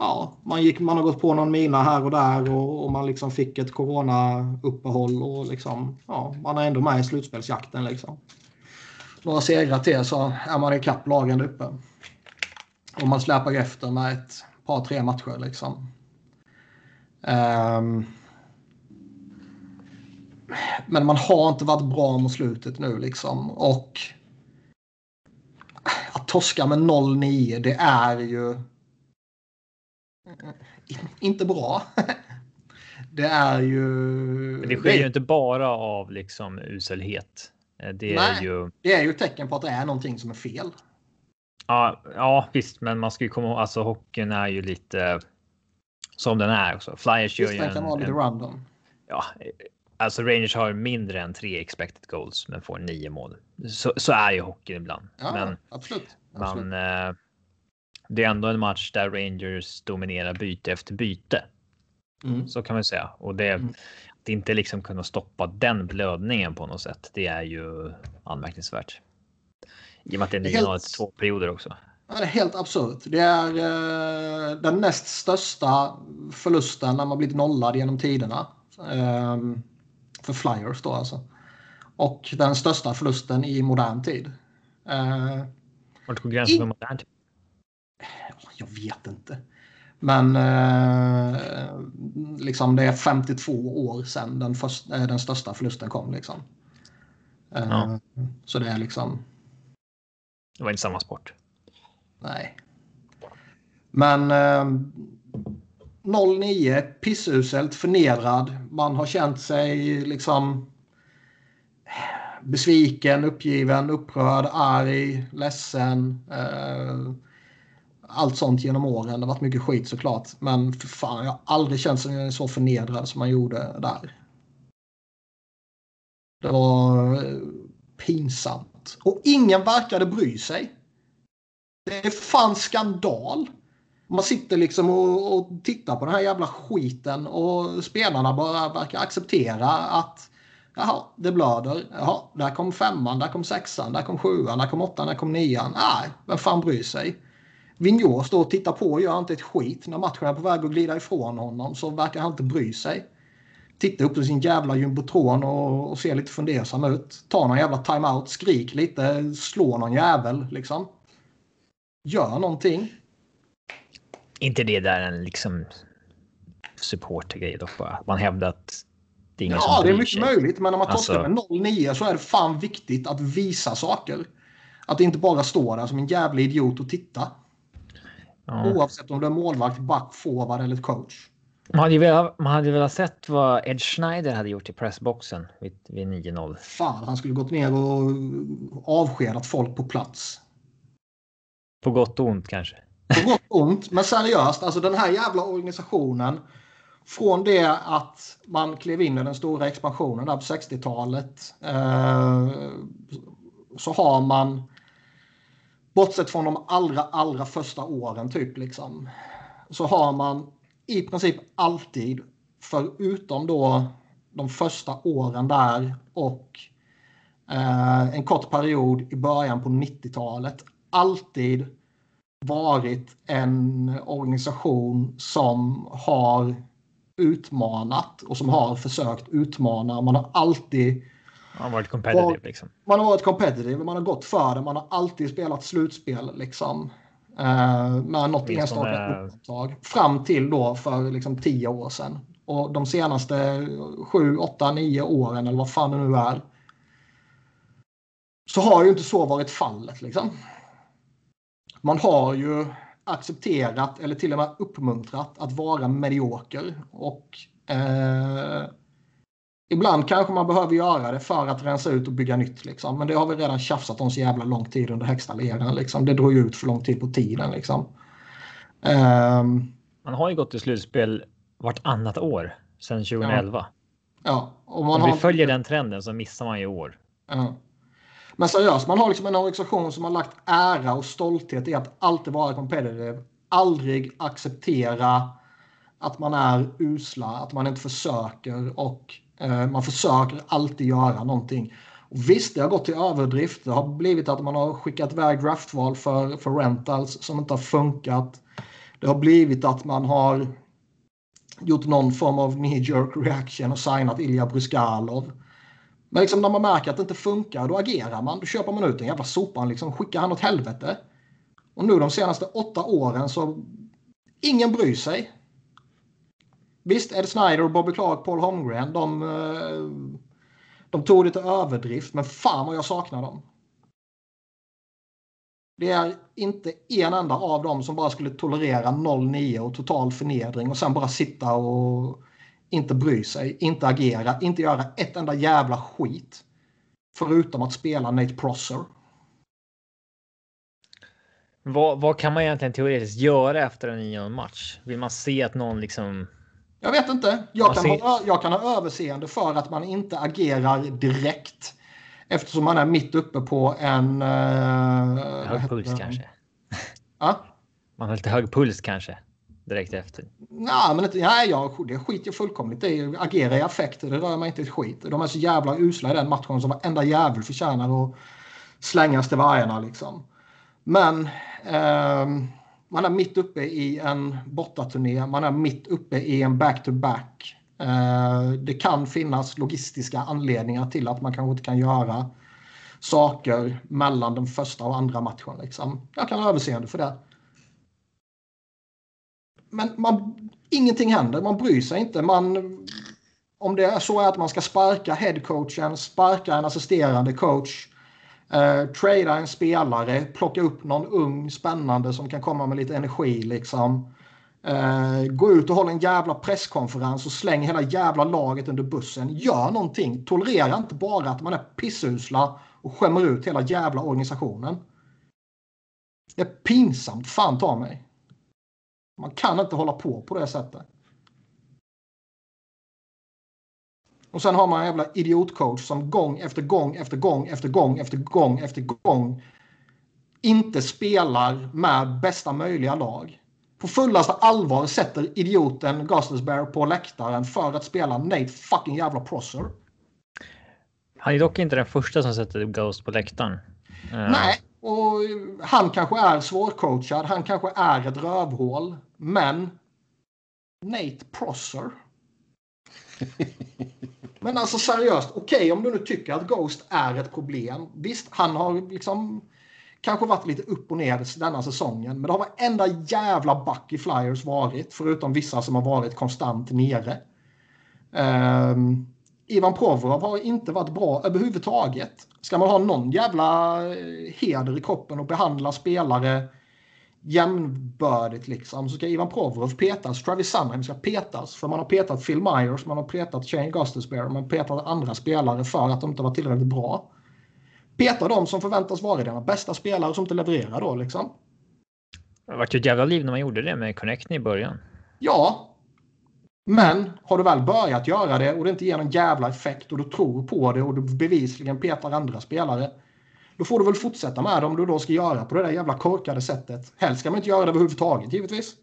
Ja, man, gick, man har gått på någon mina här och där och, och man liksom fick ett corona-uppehåll och liksom, ja, man är ändå med i slutspelsjakten. Liksom. Några segrar till så är man ikapp lagen där uppe. Och man släpar efter med ett par, tre matcher. Liksom. Um, men man har inte varit bra mot slutet nu liksom. Och att torska med 0-9, det är ju inte bra. Det är ju... Men det sker ju inte bara av liksom uselhet. Det är Nej, ju... Det är ju tecken på att det är någonting som är fel. Ja, ja visst, men man ska ju komma ihåg, alltså hockeyn är ju lite som den är också. Flyers gör ju en... kan vara lite random. Ja, Alltså Rangers har mindre än tre expected goals men får nio mål. Så, så är ju hockeyn ibland. Ja, men absolut. absolut. Man, eh, det är ändå en match där Rangers dominerar byte efter byte. Mm. Så kan man säga. Och det, mm. att inte liksom kunna stoppa den blödningen på något sätt. Det är ju anmärkningsvärt. I och med att det är helt... två perioder också. Ja, det är helt absurt. Det är eh, den näst största förlusten när man blivit nollad genom tiderna. Um, för Flyers då alltså. Och den största förlusten i modern tid. Uh, Vart går gränsen för modern tid? Jag vet inte. Men uh, liksom det är 52 år sedan den, första, den största förlusten kom. Liksom. Uh, ja. Så det är liksom... Det var inte samma sport. Nej. Men eh, 09, pissuselt, förnedrad. Man har känt sig liksom besviken, uppgiven, upprörd, arg, ledsen. Eh, allt sånt genom åren. Det har varit mycket skit såklart. Men för fan, jag har aldrig känt mig så förnedrad som man gjorde där. Det var eh, pinsamt. Och ingen verkade bry sig. Det är fan skandal. Man sitter liksom och, och, tittar på den här jävla skiten och spelarna bara verkar acceptera att jaha, det blöder. Jaha, där kom femman, där kom sexan, där kom sjuan, där kom åttan, där kom nian. Nej, vem fan bryr sig? Vigneault står och tittar på och gör inte ett skit. När matchen är på väg att glida ifrån honom så verkar han inte bry sig. Tittar upp på sin jävla jumbotron och, och ser lite fundersam ut. Tar någon jävla timeout, skrik lite, slår någon jävel liksom. Gör någonting. inte det där en liksom supportergrej dock bara? Man hävdar att det är ingen Ja, det är mycket sig. möjligt. Men när man torskar alltså... med 0-9 så är det fan viktigt att visa saker. Att inte bara stå där som en jävla idiot och titta. Ja. Oavsett om du är målvakt, back, forward eller coach. Man hade velat, man hade velat sett vad Ed Schneider hade gjort i pressboxen vid, vid 9-0. Fan, han skulle gått ner och avskedat folk på plats. På gott och ont kanske. På gott och ont, men seriöst, alltså den här jävla organisationen. Från det att man klev in i den stora expansionen där på 60-talet. Eh, så har man bortsett från de allra, allra första åren typ liksom. Så har man i princip alltid, förutom då de första åren där och eh, en kort period i början på 90-talet, alltid varit en organisation som har utmanat och som har försökt utmana. Man har alltid man har varit competitive liksom. Man har varit competitive, man har gått för det, man har alltid spelat slutspel liksom. Eh, med något enstaka undantag. Fram till då för liksom tio år sedan. Och de senaste sju, åtta, nio åren eller vad fan det nu är. Så har ju inte så varit fallet liksom. Man har ju accepterat eller till och med uppmuntrat att vara medioker. Och eh, Ibland kanske man behöver göra det för att rensa ut och bygga nytt. Liksom. Men det har vi redan tjafsat om så jävla lång tid under högsta ligan. Liksom. Det drog ut för lång tid på tiden. Liksom. Um, man har ju gått till slutspel vartannat år sedan 2011. Ja. ja Om vi har... följer den trenden så missar man ju år. Ja. Men seriöst, man har liksom en organisation som har lagt ära och stolthet i att alltid vara competitive. Aldrig acceptera att man är usla, att man inte försöker och Eh, man försöker alltid göra någonting. Och visst, det har gått till överdrift. Det har blivit att man har skickat iväg draftval för, för rentals som inte har funkat. Det har blivit att man har gjort någon form av knee jerk reaction och signat Ilja Bryskalov. Men liksom när man märker att det inte funkar, då agerar man. Då köper man ut en jävla sopan, liksom, skickar han åt helvete. Och nu de senaste åtta åren så ingen bryr sig. Visst, Ed Snyder, Bobby Clark, Paul Holmgren, de, eh, de tog det till överdrift, men fan vad jag saknar dem. Det är inte en enda av dem som bara skulle tolerera 0-9 och total förnedring och sen bara sitta och inte bry sig, inte agera, inte göra ett enda jävla skit. Förutom att spela Nate Prosser. Vad, vad kan man egentligen teoretiskt göra efter en 9 match? Vill man se att någon liksom jag vet inte. Jag kan, ha, jag kan ha överseende för att man inte agerar direkt. Eftersom man är mitt uppe på en... Uh, hög puls kanske. Ja? Man har lite hög puls kanske. Direkt efter. Nej, men inte, nej, jag, det skiter jag fullkomligt i. Agera i affekt, det rör mig inte ett skit. De är så jävla usla i den matchen som varenda jävel förtjänar att slängas till vargarna liksom. Men... Uh, man är mitt uppe i en bortaturné, man är mitt uppe i en back-to-back. -back. Eh, det kan finnas logistiska anledningar till att man kanske inte kan göra saker mellan den första och andra matchen. Liksom. Jag kan ha överseende för det. Men man, ingenting händer, man bryr sig inte. Man, om det är så att man ska sparka headcoachen, sparka en assisterande coach, Eh, trada en spelare, plocka upp någon ung spännande som kan komma med lite energi liksom. Eh, gå ut och håll en jävla presskonferens och släng hela jävla laget under bussen. Gör någonting. Tolerera inte bara att man är pissusla och skämmer ut hela jävla organisationen. Det är pinsamt, fan ta mig. Man kan inte hålla på på det sättet. Och sen har man en jävla idiotcoach som gång efter gång efter gång efter gång efter gång efter gång inte spelar med bästa möjliga lag. På fullaste allvar sätter idioten Gostisbear på läktaren för att spela Nate fucking jävla Prosser. Han är dock inte den första som sätter Ghost på läktaren. Eh. Nej, och han kanske är svårcoachad. Han kanske är ett rövhål. Men Nate Prosser. Men alltså seriöst, okej okay, om du nu tycker att Ghost är ett problem. Visst, han har liksom kanske varit lite upp och ner denna säsongen. Men det har varenda jävla back i Flyers varit. Förutom vissa som har varit konstant nere. Um, Ivan Provorov har inte varit bra överhuvudtaget. Ska man ha någon jävla eh, heder i kroppen och behandla spelare jämnbördigt liksom så ska Ivan Provorov petas. Travis Sunheim ska petas för man har petat Phil Myers, man har petat Shane Gustafsberg, man har petat andra spelare för att de inte var tillräckligt bra. Peta de som förväntas vara dina bästa spelare som inte levererar då liksom. Det var ju ett jävla liv när man gjorde det med Connecting i början. Ja. Men har du väl börjat göra det och det inte ger någon jävla effekt och du tror på det och du bevisligen petar andra spelare då får du väl fortsätta med det om du då ska göra på det där jävla korkade sättet. Helst ska man inte göra det överhuvudtaget givetvis.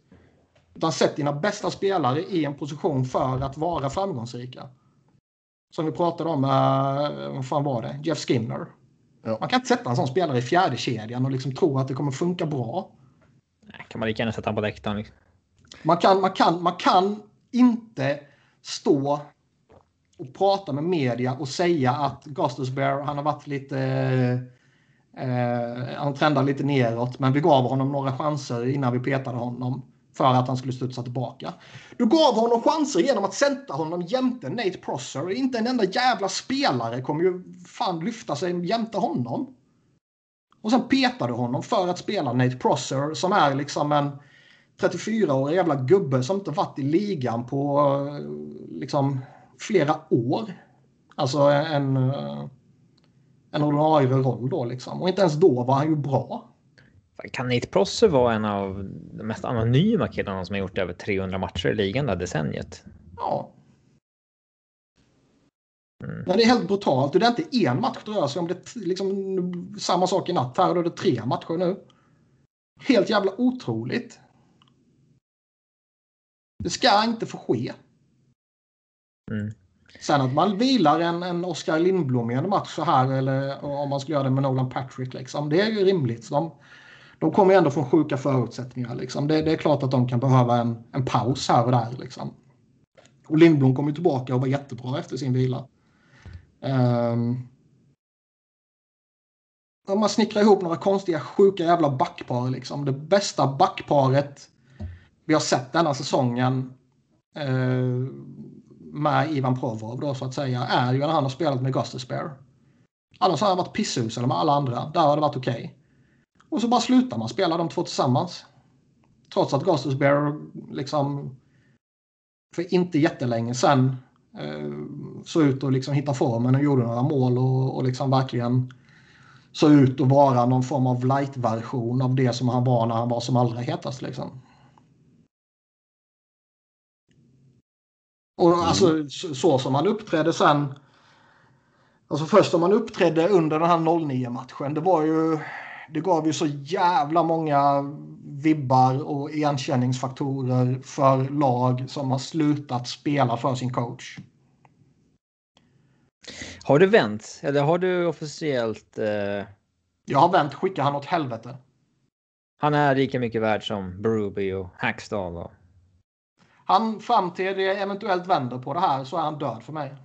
Utan sätt dina bästa spelare i en position för att vara framgångsrika. Som vi pratade om, uh, vad fan var det? Jeff Skinner. Ja. Man kan inte sätta en sån spelare i fjärde kedjan och liksom tro att det kommer funka bra. Nej, kan man lika gärna sätta honom på läktaren. Liksom. Man, kan, man, kan, man kan inte stå och prata med media och säga att Gustus Bear, han har varit lite Eh, han trendar lite neråt, men vi gav honom några chanser innan vi petade honom för att han skulle studsa tillbaka. Du gav honom chanser genom att sätta honom jämte Nate Prosser. Inte en enda jävla spelare kommer ju fan lyfta sig jämte honom. Och sen petade du honom för att spela Nate Prosser som är liksom en 34-årig jävla gubbe som inte varit i ligan på eh, liksom flera år. Alltså en eh, en ordinarie roll då liksom. Och inte ens då var han ju bra. Kan Nate Prosser vara en av de mest anonyma killarna som har gjort över 300 matcher i ligan det här decenniet? Ja. Mm. Men det är helt brutalt. Det är inte en match det rör sig om. Det är liksom samma sak i natt här och då är det tre matcher nu. Helt jävla otroligt. Det ska inte få ske. Mm. Sen att man vilar en, en Oskar Lindblom i en match så här eller om man skulle göra det med Nolan Patrick. Liksom, det är ju rimligt. De, de kommer ju ändå från sjuka förutsättningar. Liksom. Det, det, är klart att de kan behöva en, en paus här och där. Liksom. Och Lindblom kom ju tillbaka och var jättebra efter sin vila. Um, man snickrar ihop några konstiga sjuka jävla backpar. Liksom. Det bästa backparet vi har sett denna säsongen. Uh, med Ivan Provorov då så att säga är ju när han har spelat med Guster Spare. Annars har han varit pissus eller med alla andra. Där har det varit okej. Okay. Och så bara slutar man spela de två tillsammans. Trots att Guster Spare liksom för inte jättelänge sen eh, såg ut att liksom hitta formen och gjorde några mål och, och liksom verkligen såg ut att vara någon form av light-version av det som han var när han var som allra hetast. Liksom. Och mm. alltså så som han uppträdde sen. Alltså först som han uppträdde under den här 09 matchen. Det var ju. Det gav ju så jävla många vibbar och igenkänningsfaktorer för lag som har slutat spela för sin coach. Har du vänt? Eller har du officiellt? Eh... Jag har vänt. Skicka han åt helvete. Han är lika mycket värd som Berube och Hackstall. Och... Han fram till det eventuellt vänder på det här så är han död för mig.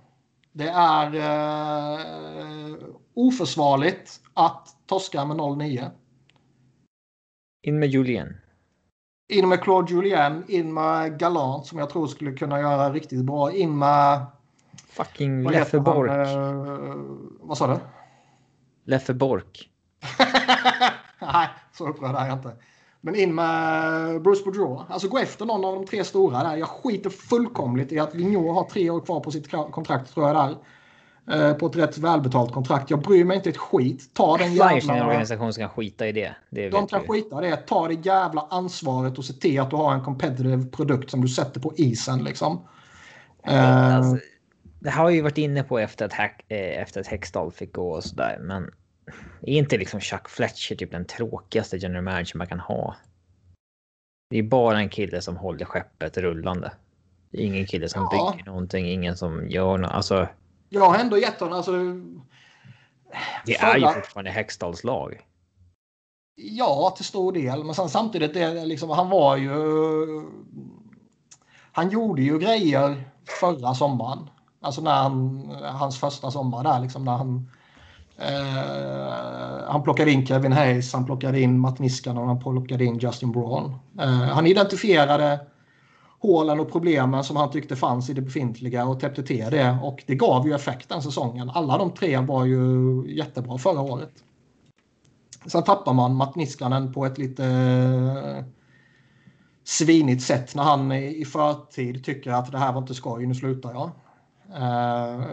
Det är eh, oförsvarligt att torska med 0-9. In med Julien. In med Claude Julien, in med Galant som jag tror skulle kunna göra riktigt bra. In med... Fucking Leffe Bork. Eh, vad sa du? Leffe Bork. Nej, så upprörd är jag inte. Men in med Bruce Boudreau. Alltså gå efter någon av de tre stora där. Jag skiter fullkomligt i att Vigneault har tre år kvar på sitt kontrakt tror jag där. Eh, på ett rätt välbetalt kontrakt. Jag bryr mig inte ett skit. Ta den jävla... Flyers organisation ska skita i det. det de kan skita i det. Ta det jävla ansvaret och se till att du har en competitive produkt som du sätter på isen liksom. Uh... Alltså, det har ju varit inne på efter att, Hack, eh, efter att Hextall fick gå och sådär. Men är inte liksom Chuck Fletcher typ den tråkigaste general manager man kan ha? Det är bara en kille som håller skeppet rullande. Ingen kille som ja. bygger någonting, ingen som gör något. Alltså, jag har ändå gett honom... Alltså, det förra... är ju fortfarande Hextalls lag. Ja, till stor del. Men sen, samtidigt, det, liksom, han var ju... Han gjorde ju grejer förra sommaren. Alltså när han, hans första sommar där liksom när han... Eh, han plockade in Kevin Hayes, han plockade in Matt Niskanen och han plockade in Justin Braun. Eh, han identifierade hålen och problemen som han tyckte fanns i det befintliga och täppte till det. Och det gav ju effekt den säsongen. Alla de tre var ju jättebra förra året. Sen tappar man Matt Niskanen på ett lite eh, svinigt sätt när han i förtid tycker att det här var inte skoj, nu slutar jag. Uh,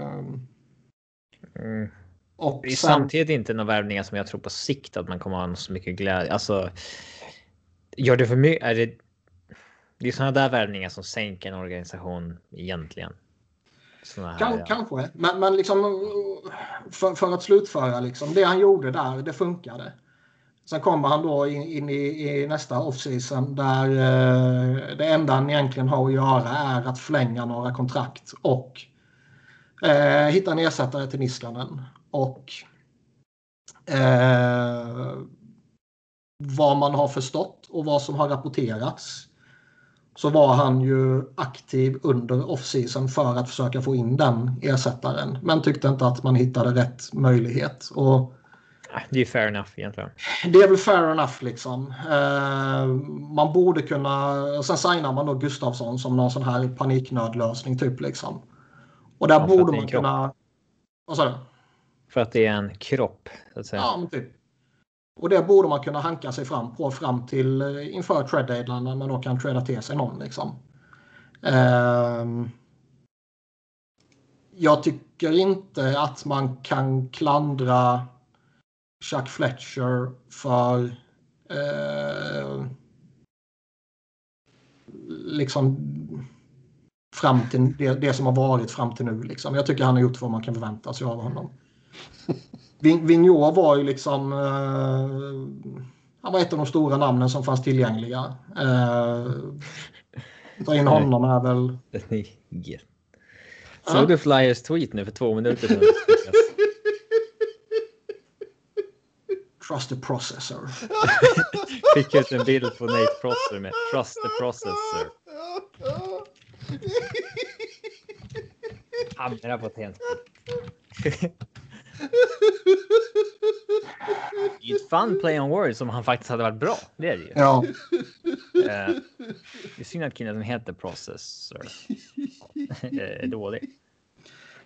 mm. Och det är sen... samtidigt inte några värvningar som jag tror på sikt att man kommer att ha så mycket glädje. Alltså, gör det för mycket? Är det det är sådana där värvningar som sänker en organisation egentligen. Här, kan, ja. Kanske, men, men liksom för, för, att slutföra liksom, det han gjorde där, det funkade. Sen kommer han då in, in i, i, nästa offseason där eh, det enda han egentligen har att göra är att förlänga några kontrakt och eh, hitta en ersättare till Niskanen. Och eh, vad man har förstått och vad som har rapporterats så var han ju aktiv under off-season för att försöka få in den ersättaren. Men tyckte inte att man hittade rätt möjlighet. Och det är fair enough egentligen. Det är väl fair enough liksom. Eh, man borde kunna... Sen signar man då Gustavsson som någon sån här paniknödlösning typ liksom. Och där ja, borde man kunna... Vad sa du? För att det är en kropp. Så att säga. Ja, men typ. Och det borde man kunna hanka sig fram på fram till eh, inför trade deadline när man då kan träda till sig någon. Liksom. Um, jag tycker inte att man kan klandra Chuck Fletcher för uh, liksom fram till det, det, som har varit fram till nu. Liksom. Jag tycker han har gjort vad man kan förvänta sig av honom. Vigneault var ju liksom... Eh, han var ett av de stora namnen som fanns tillgängliga. Eh, ta in honom är väl... yeah. Såg du Flyers tweet nu för två minuter sedan? Trust the processor. Fick ut en bild på Nate Prosser med Trust the processor. Hamra på ett det är ett fun play on words som han faktiskt hade varit bra. Det är det ju. Ja. Uh, det är synd att killen som heter Processor är dålig.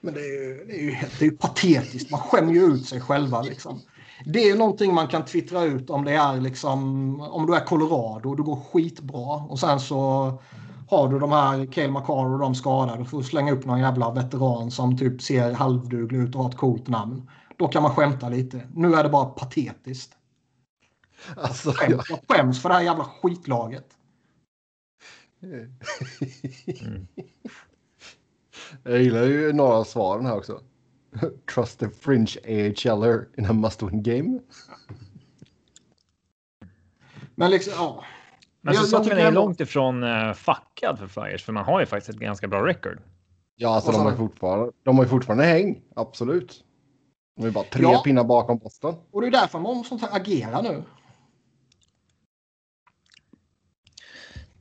Men det är, det är ju det är patetiskt. Man skämmer ju ut sig själva liksom. Det är någonting man kan twittra ut om det är liksom om du är Colorado och du går skitbra och sen så har du de här Cale McCarr och de skadade, du får slänga upp någon jävla veteran som typ ser halvduglig ut och har ett coolt namn. Då kan man skämta lite. Nu är det bara patetiskt. Alltså, skäms, jag skäms för det här jävla skitlaget. Mm. Jag gillar ju några av svaren här också. Trust the fringe AHLer in a must win game. Men liksom, ja. Men säsongen är långt ifrån uh, fuckad för Flyers, för man har ju faktiskt ett ganska bra record. Ja, alltså de har, ju fortfarande, de har ju fortfarande häng, absolut. De är bara tre ja. pinnar bakom Boston. Och det är därför man måste agera nu.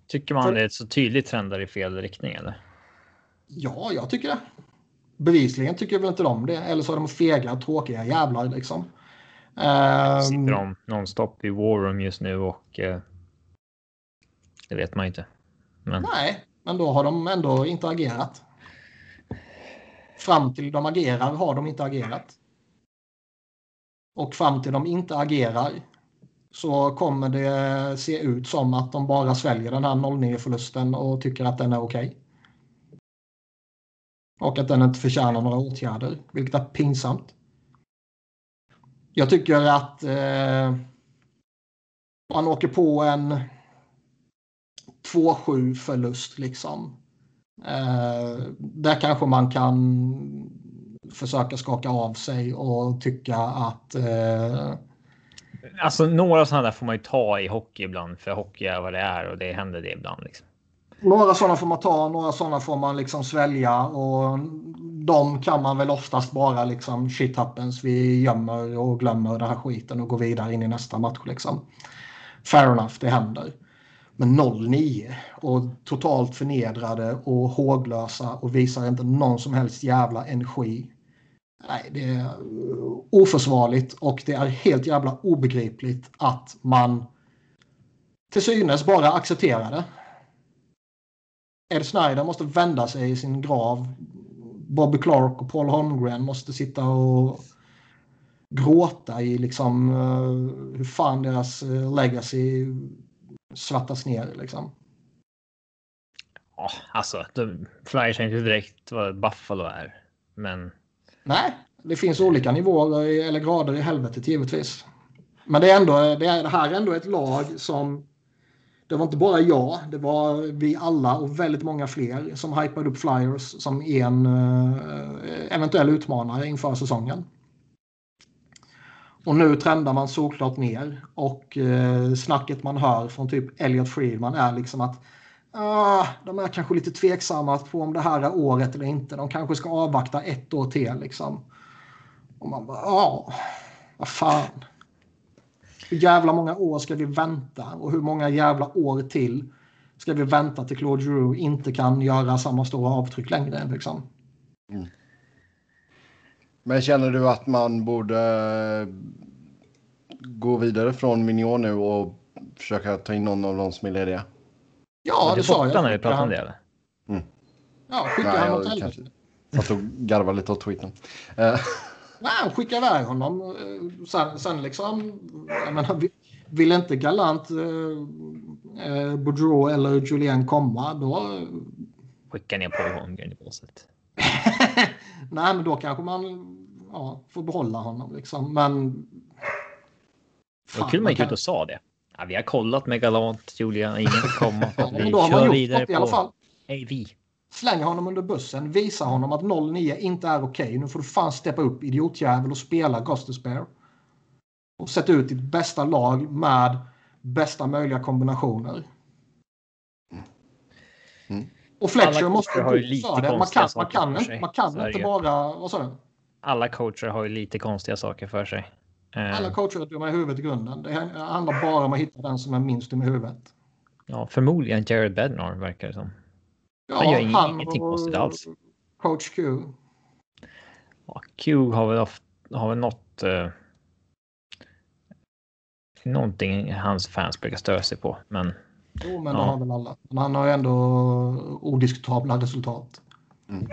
Tycker man för... det är ett så tydligt trendar i fel riktning eller? Ja, jag tycker det. Bevisligen tycker väl inte de det. Eller så är de fega, tråkiga jävlar liksom. Um... Sitter de nonstop i War Room just nu och uh, det vet man inte. Men... Nej, men då har de ändå inte agerat. Fram till de agerar har de inte agerat och fram till de inte agerar så kommer det se ut som att de bara sväljer den här 0-9 förlusten och tycker att den är okej. Okay. Och att den inte förtjänar några åtgärder, vilket är pinsamt. Jag tycker att eh, man åker på en 2-7 förlust liksom. Eh, där kanske man kan försöka skaka av sig och tycka att eh, Alltså några sådana där får man ju ta i hockey ibland för hockey är vad det är och det händer det ibland. Liksom. Några sådana får man ta, några sådana får man liksom svälja och de kan man väl oftast bara liksom shit happens. Vi gömmer och glömmer den här skiten och går vidare in i nästa match liksom. Fair enough, det händer. Men 0-9 och totalt förnedrade och håglösa och visar inte någon som helst jävla energi. Nej, det är eh, oförsvarligt och det är helt jävla obegripligt att man till synes bara accepterar det. Ed Snyder måste vända sig i sin grav. Bobby Clark och Paul Holmgren måste sitta och gråta i liksom uh, hur fan deras uh, legacy svartas ner liksom. Ja, alltså Flyers är inte direkt vad Buffalo är, men. Nej, det finns olika nivåer eller grader i helvetet givetvis. Men det är ändå, det, är, det här är ändå ett lag som det var inte bara jag, det var vi alla och väldigt många fler som hypade upp Flyers som en uh, eventuell utmanare inför säsongen. Och nu trendar man såklart ner och uh, snacket man hör från typ Elliot Friedman är liksom att ah, de är kanske lite tveksamma på om det här är året eller inte. De kanske ska avvakta ett år till liksom. Och man bara, ja, vad fan. Hur jävla många år ska vi vänta och hur många jävla år till ska vi vänta till Claude Giroux inte kan göra samma stora avtryck längre liksom. Mm. Men känner du att man borde eh, gå vidare från Mignon nu och försöka ta in någon av de som är lediga? Ja, det sa jag. när vi pratade om det eller? Mm. Ja, skicka honom åt helvete. Satt och garvade lite åt tweeten. Eh, Nej, skicka iväg honom. Eh, sen, sen liksom, jag menar, vill inte Galant, eh, eh, Boudreau eller Julien komma, då... Skicka ner på Holmgren i båset. Nej, men då kanske man ja, får behålla honom liksom. Men... Fan, kul man gick kan... ut och sa det. Ja, vi har kollat med Galant, Julian, ingen komma. Vi ja, kör vidare på i alla fall. AV. Slänger honom under bussen, visar honom att 0-9 inte är okej. Okay. Nu får du fan steppa upp idiotjävel och spela Gostisbear. Och sätta ut ditt bästa lag med bästa möjliga kombinationer. Mm. Och Fletcher måste ha lite det. Man kan, man kan, inte, man kan inte bara... Vad sa du? Alla coacher har ju lite konstiga saker för sig. Alla eh. coacher är dumma i huvudet i grunden. Det handlar bara om att hitta den som är minst dum i huvudet. Ja, förmodligen Jared Bednar verkar det som. Ja, han gör han ingenting konstigt alls. Coach Q. Ja, Q har väl, ofta, har väl något. Eh, någonting hans fans brukar störa sig på, men. Jo, men ja. det har väl alla. Men han har ju ändå odiskutabla resultat. Mm.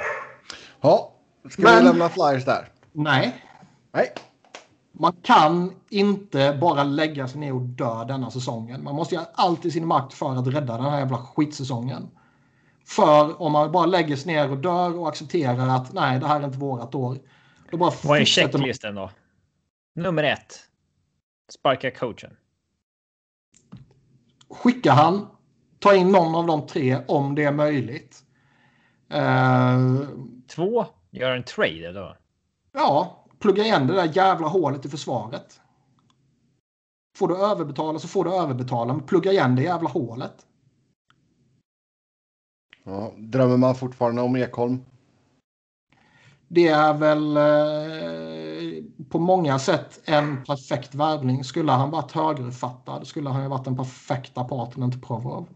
Ja, ska men, vi lämna flyers där? Nej. Nej. Man kan inte bara lägga sig ner och dö denna säsongen. Man måste göra allt i sin makt för att rädda den här jävla skitsäsongen. För om man bara lägger sig ner och dör och accepterar att nej, det här är inte vårat år. Då bara Vad är checklisten då? Nummer ett. Sparka coachen. Skicka han. Ta in någon av de tre om det är möjligt. Uh, Två. Gör en trade då? Ja, plugga igen det där jävla hålet i försvaret. Får du överbetala så får du överbetala, men plugga igen det jävla hålet. Ja, drömmer man fortfarande om Ekholm? Det är väl eh, på många sätt en perfekt värvning. Skulle han varit högerfattad skulle han ju varit den perfekta partnern till Provorov.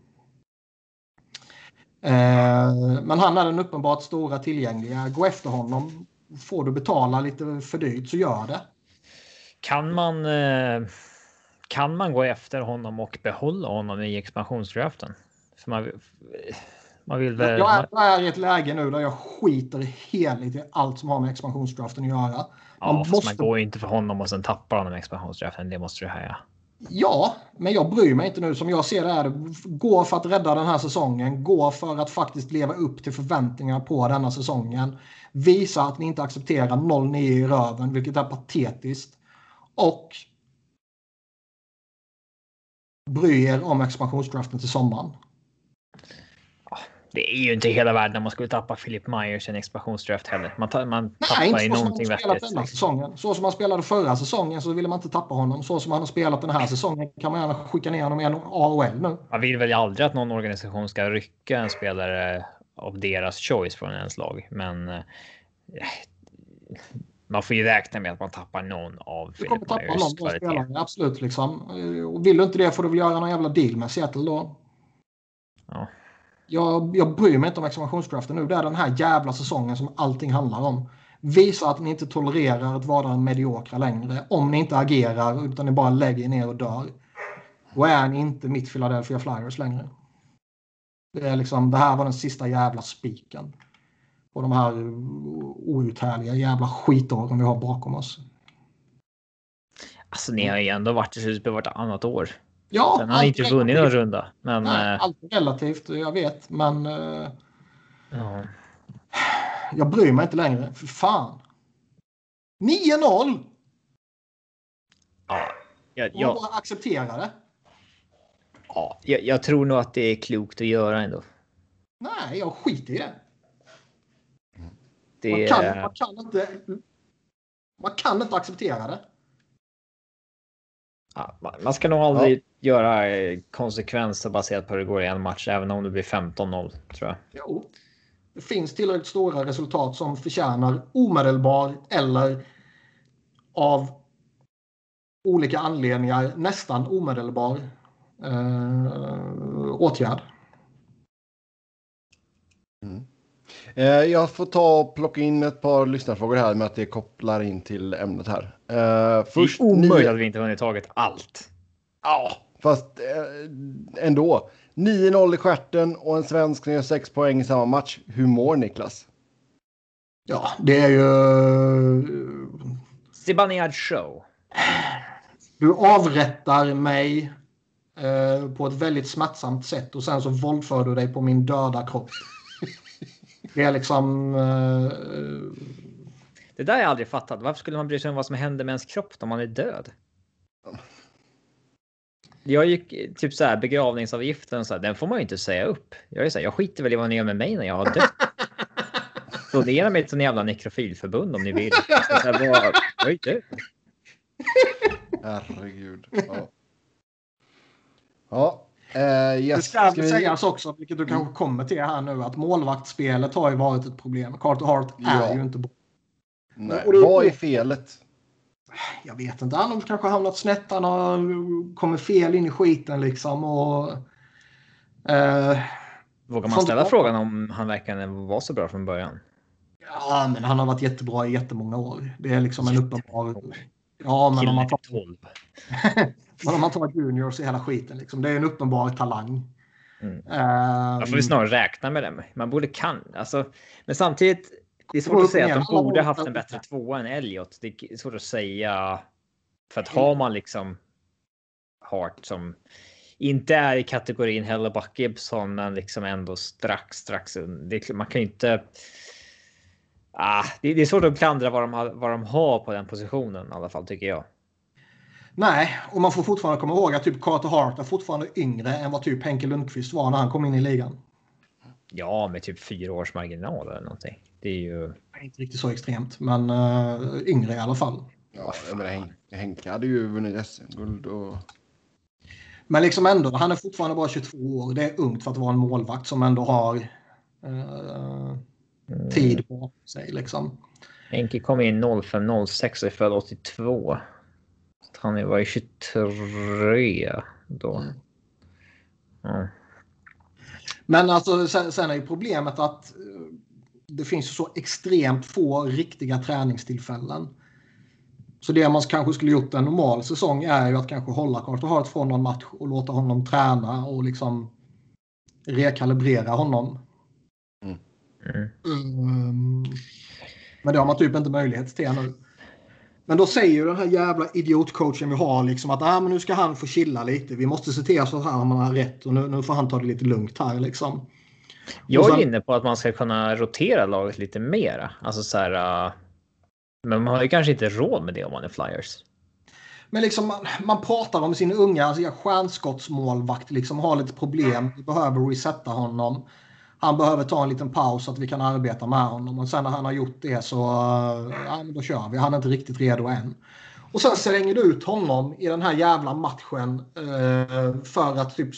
Eh, men han är den uppenbart stora tillgängliga. Gå efter honom. Får du betala lite för dyrt så gör det. Kan man, eh, kan man gå efter honom och behålla honom i expansionsdraften? För man, Man vill väl... Jag är, jag är i ett läge nu där jag skiter heligt i allt som har med expansionsdraften att göra. Man, ja, måste... man går ju inte för honom och sen tappar honom expansionsdraften. Det måste du höja. Ja, men jag bryr mig inte nu. Som jag ser det är gå för att rädda den här säsongen. Gå för att faktiskt leva upp till förväntningarna på denna säsongen. Visa att ni inte accepterar 0-9 i röven, vilket är patetiskt. Och bry er om expansionsdraften till sommaren. Det är ju inte hela världen om man skulle tappa Philip Myers i en expansionsdraft heller. Man, ta, man tappar Nej, inte så någonting vettigt. Så som han spelade förra säsongen så ville man inte tappa honom. Så som han har spelat den här säsongen kan man gärna skicka ner honom i en AHL nu. Man vill väl aldrig att någon organisation ska rycka en spelare av deras choice från ens lag. Men eh, man får ju räkna med att man tappar någon av Philip Myers tappa någon spelare, absolut. Liksom. Och vill du inte det får du väl göra någon jävla deal med Seattle då. Ja. Jag, jag bryr mig inte om expansionsdraften nu. Det är den här jävla säsongen som allting handlar om. Visa att ni inte tolererar att vara en mediokra längre. Om ni inte agerar utan ni bara lägger ner och dör. Då är ni inte mitt Philadelphia Flyers längre. Det, är liksom, det här var den sista jävla spiken. Och de här outhärdliga jävla skitåren vi har bakom oss. Alltså ni har ju ändå varit i slutspel vartannat år. Ja, Sen har han inte vunnit någon runda. Men, Nej, eh, allt relativt, jag vet. Men... Uh, ja. Jag bryr mig inte längre. För fan. 9-0! Ja, jag, jag... bara acceptera det. Ja, jag, jag, tror nog att det är klokt att göra ändå. Nej, jag skiter i det. det... Man, kan, man, kan inte, man kan inte acceptera det. Man ska nog aldrig ja. göra eh, konsekvenser baserat på hur det går i en match, även om det blir 15-0 tror jag. Jo. Det finns tillräckligt stora resultat som förtjänar omedelbar eller av olika anledningar nästan omedelbar eh, åtgärd. Mm. Eh, jag får ta och plocka in ett par lyssnarfrågor här med att det kopplar in till ämnet här. Eh, först det är omöjligt nio... att vi inte hunnit tagit allt. Ja, fast eh, ändå. 9-0 i skärten och en svensk gör 6 poäng i samma match. Hur mår Niklas? Ja, det är ju... Zibanejad show. Du avrättar mig eh, på ett väldigt smärtsamt sätt och sen så våldför du dig på min döda kropp. Det är liksom... Uh... Det där har jag aldrig fattat. Varför skulle man bry sig om vad som händer med ens kropp när man är död? Jag gick typ så här begravningsavgiften, så här, den får man ju inte säga upp. Jag är så här, jag skiter väl i vad ni gör med mig när jag har dött. Donera mig till en jävla nekrofilförbund om ni vill. Så här, bara, jag är död. Herregud. Ja. ja. Uh, yes. Det ska, ska vi... sägas också, vilket du kanske mm. kommer till här nu, att målvaktsspelet har ju varit ett problem. Carter Hart är ja. ju inte bra. Nej. Det, Vad är felet? Jag vet inte. Han har kanske hamnat snett. Han har kommit fel in i skiten liksom. Och, uh, Vågar man ställa frågan om han verkligen var så bra från början? Ja, men han har varit jättebra i jättemånga år. Det är liksom en uppenbar... Ja, men om man tar... 12. Men om man tar juniors i hela skiten, liksom, det är en uppenbar talang. Mm. Um, Man får vi snarare räkna med det. Man borde kan. Alltså, men samtidigt, det är svårt att säga att de borde haft en bättre tvåa än Elliot. Det är svårt att säga. För att har man liksom Hart som inte är i kategorin Heller Buck Gibson, men liksom ändå strax, strax under. Man kan ju inte. Ah, det, är svårt att klandra vad de, har, vad de har på den positionen i alla fall tycker jag. Nej, och man får fortfarande komma ihåg att typ Carter Hart är fortfarande yngre än vad typ Henke Lundqvist var när han kom in i ligan. Ja, med typ fyra års marginal eller någonting. Det är ju... Inte riktigt så extremt, men uh, yngre i alla fall. Ja, men Henke hade ju vunnit SM-guld och... Men liksom ändå, han är fortfarande bara 22 år. Det är ungt för att vara en målvakt som ändå har uh, tid på sig liksom. Henke kom in 05-06 och är född 82. Han var ju 23 då. Mm. Ja. Men alltså sen, sen, är ju problemet att eh, det finns så extremt få riktiga träningstillfällen. Så det man kanske skulle gjort en normal säsong är ju att kanske hålla Carter Hart från någon match och låta honom träna och liksom rekalibrera honom. Mm. Um, men det har man typ inte möjlighet till nu. Men då säger ju den här jävla idiotcoachen vi har liksom att ah, men nu ska han få chilla lite. Vi måste se till så att han har rätt och nu, nu får han ta det lite lugnt här liksom. Jag är inne på att man ska kunna rotera laget lite mera. Alltså så här. Uh, men man har ju kanske inte råd med det om man är Flyers. Men liksom man, man pratar om sin unga alltså, stjärnskottsmålvakt liksom har lite problem. Vi behöver resetta honom. Han behöver ta en liten paus så att vi kan arbeta med honom. Och sen när han har gjort det så ja, då kör vi. Han är inte riktigt redo än. Och sen slänger du ut honom i den här jävla matchen eh, för att typ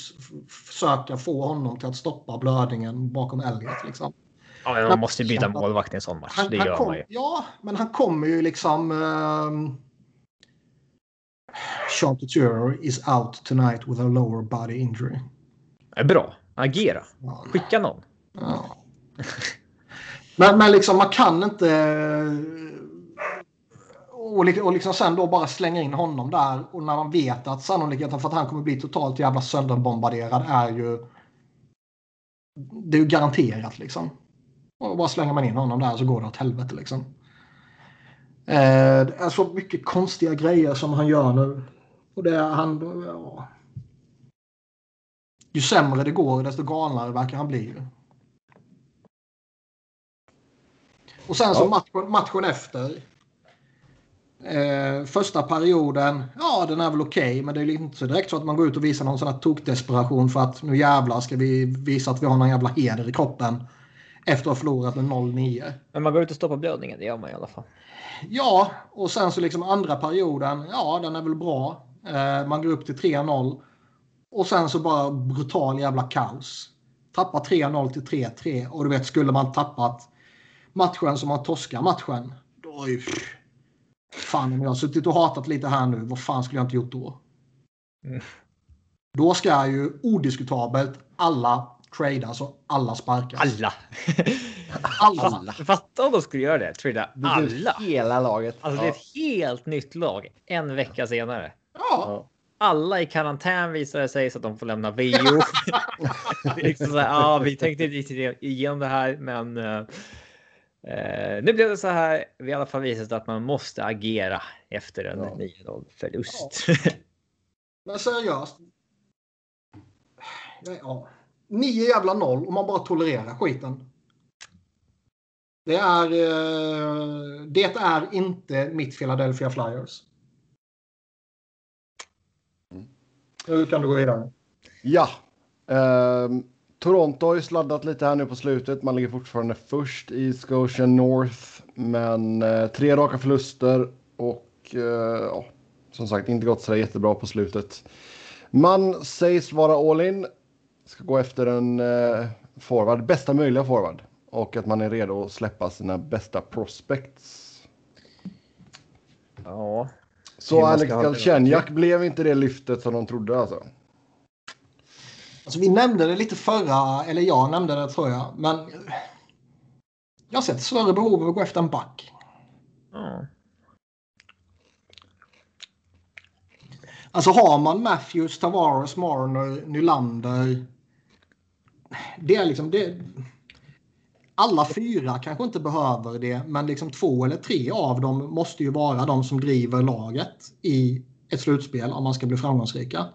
försöka få honom till att stoppa blödningen bakom Elliot. Liksom. Ja, man måste ju byta målvakt i en sån match. Han, det gör kom, man ju. Ja, men han kommer ju liksom... Eh, Sean Couture is out tonight with a lower body injury. Bra. Agera. Skicka någon. Ja. Men, men liksom man kan inte... Och, och liksom sen då bara slänga in honom där. Och när man vet att sannolikheten för att han kommer bli totalt jävla sönderbombarderad är ju... Det är ju garanterat liksom. Och bara slänger man in honom där så går det åt helvete liksom. Eh, det är så mycket konstiga grejer som han gör nu. Och det är han... Ja. Ju sämre det går desto galnare verkar han bli. Och sen ja. så matchen, matchen efter. Eh, första perioden, ja den är väl okej. Okay, men det är inte så direkt så att man går ut och visar någon sån här tokdesperation för att nu jävlar ska vi visa att vi har någon jävla heder i kroppen. Efter att ha förlorat med 0-9. Men man går ut och stoppar blödningen, det gör man i alla fall. Ja, och sen så liksom andra perioden, ja den är väl bra. Eh, man går upp till 3-0. Och sen så bara brutal jävla kaos. Tappar 3-0 till 3-3 och du vet skulle man tappat matchen som man torskar matchen. Då är ju... Fan om jag har suttit och hatat lite här nu, vad fan skulle jag inte gjort då? Mm. Då ska ju odiskutabelt alla tradas och alla sparkas. Alla! alla! alla. Fatta om de skulle göra det. Trada alla. Hela laget. Alltså det är ett helt nytt lag en vecka senare. Ja. Alla i karantän visade sig så att de får lämna VO. liksom så här, ja, vi tänkte inte riktigt igenom det här, men Uh, nu blev det så här. Vi har i alla fall visat att man måste agera efter en ja. 9-0 förlust. Ja. Men seriöst. Ja. Nio jävla noll och man bara tolererar skiten. Det är, uh, det är inte mitt Philadelphia Flyers. Mm. Nu kan du gå vidare. Ja. Um Toronto har ju sladdat lite här nu på slutet. Man ligger fortfarande först i Scotia North, men eh, tre raka förluster och eh, ja, som sagt inte gått så jättebra på slutet. Man sägs vara all in, ska gå efter en eh, forward, bästa möjliga forward och att man är redo att släppa sina bästa prospects. Ja. Så Alex Galchenyak blev inte det lyftet som de trodde alltså? Alltså, vi nämnde det lite förra, eller jag nämnde det tror jag. Men jag har sett större behov av att gå efter en back. Mm. Alltså har man Matthews, Tavares, Marner, Nylander. Det är liksom det. Alla fyra kanske inte behöver det, men liksom två eller tre av dem måste ju vara de som driver laget i ett slutspel om man ska bli framgångsrika.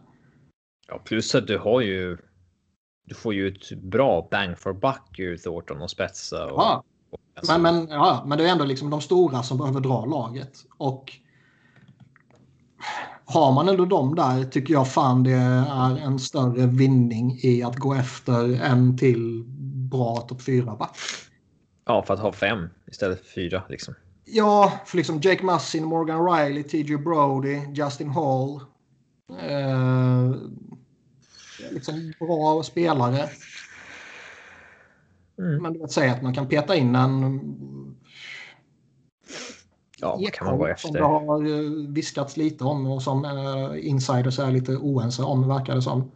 Ja, plus att du har ju. Du får ju ett bra bang for buck ur Thornton och Spetsa. Och, ja. Och men, men, ja, men det är ändå liksom de stora som behöver dra laget. Och har man ändå dem där tycker jag fan det är en större vinning i att gå efter en till bra topp 4 back. Ja, för att ha fem istället för fyra liksom. Ja, för liksom Jake Massin, Morgan Riley, TJ Brody, Justin Hall. Eh, liksom bra spelare. Mm. Men du vet säga att man kan peta in en Ja, vad kan man vara efter? Som det har eh, viskats lite om och som uh, insiders är lite oense om verkar det som. Om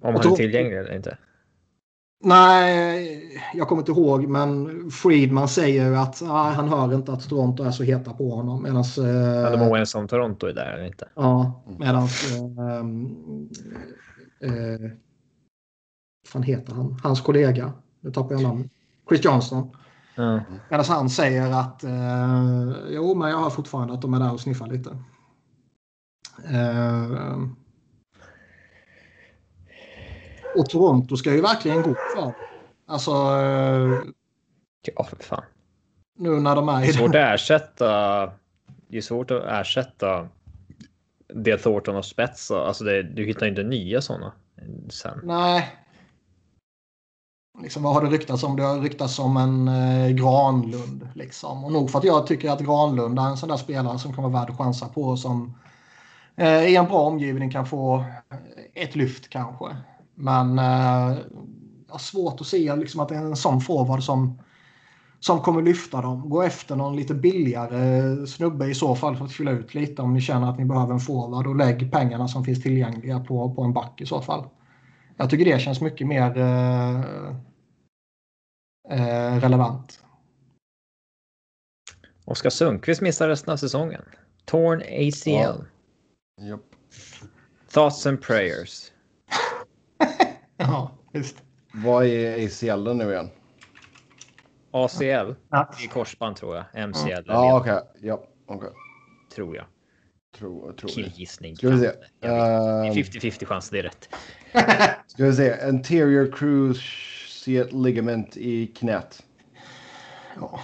han är tillgänglig eller inte? Nej, jag kommer inte ihåg, men Friedman säger att ah, han hör inte att Toronto är så heta på honom. Medans, eh, ja, de är oense om Toronto är där eller inte. Ja, medan eh, eh, fan heter han? Hans kollega Nu tappar jag namnet. Chris Johnston. Mm. Medan han säger att eh, jo, men jag har fortfarande att de är där och sniffar lite. Eh, och Toronto ska ju verkligen gå för Alltså... Eh, ja, för fan. Nu när de är i det är svårt att ersätta. Det är svårt att ersätta det Thornton och Spets. Alltså det, du hittar inte nya sådana sen. Nej. Liksom, vad har det ryktats om? Det har ryktats om en eh, Granlund. Liksom. Och nog för att jag tycker att Granlund är en sån där spelare som kan vara värd att chansa på. Som eh, i en bra omgivning kan få ett lyft kanske. Men eh, jag har svårt att se liksom, att det är en sån forward som, som kommer lyfta dem. Gå efter någon lite billigare snubbe i så fall för att fylla ut lite om ni känner att ni behöver en forward och lägg pengarna som finns tillgängliga på, på en back i så fall. Jag tycker det känns mycket mer eh, eh, relevant. Oskar Sundqvist missar resten av säsongen. Torn ACL. Ja. Yep. Thoughts and prayers. Ja, just Vad är ACL nu igen? ACL ja. i korsband tror jag. MCL. Ja, okej. Okay. Ja, okay. Tror jag. Tror, tror Killgissning. Ska vi se. Uh, 50-50 chans, det är rätt. Ska vi se. Anterior cruciate ligament i knät.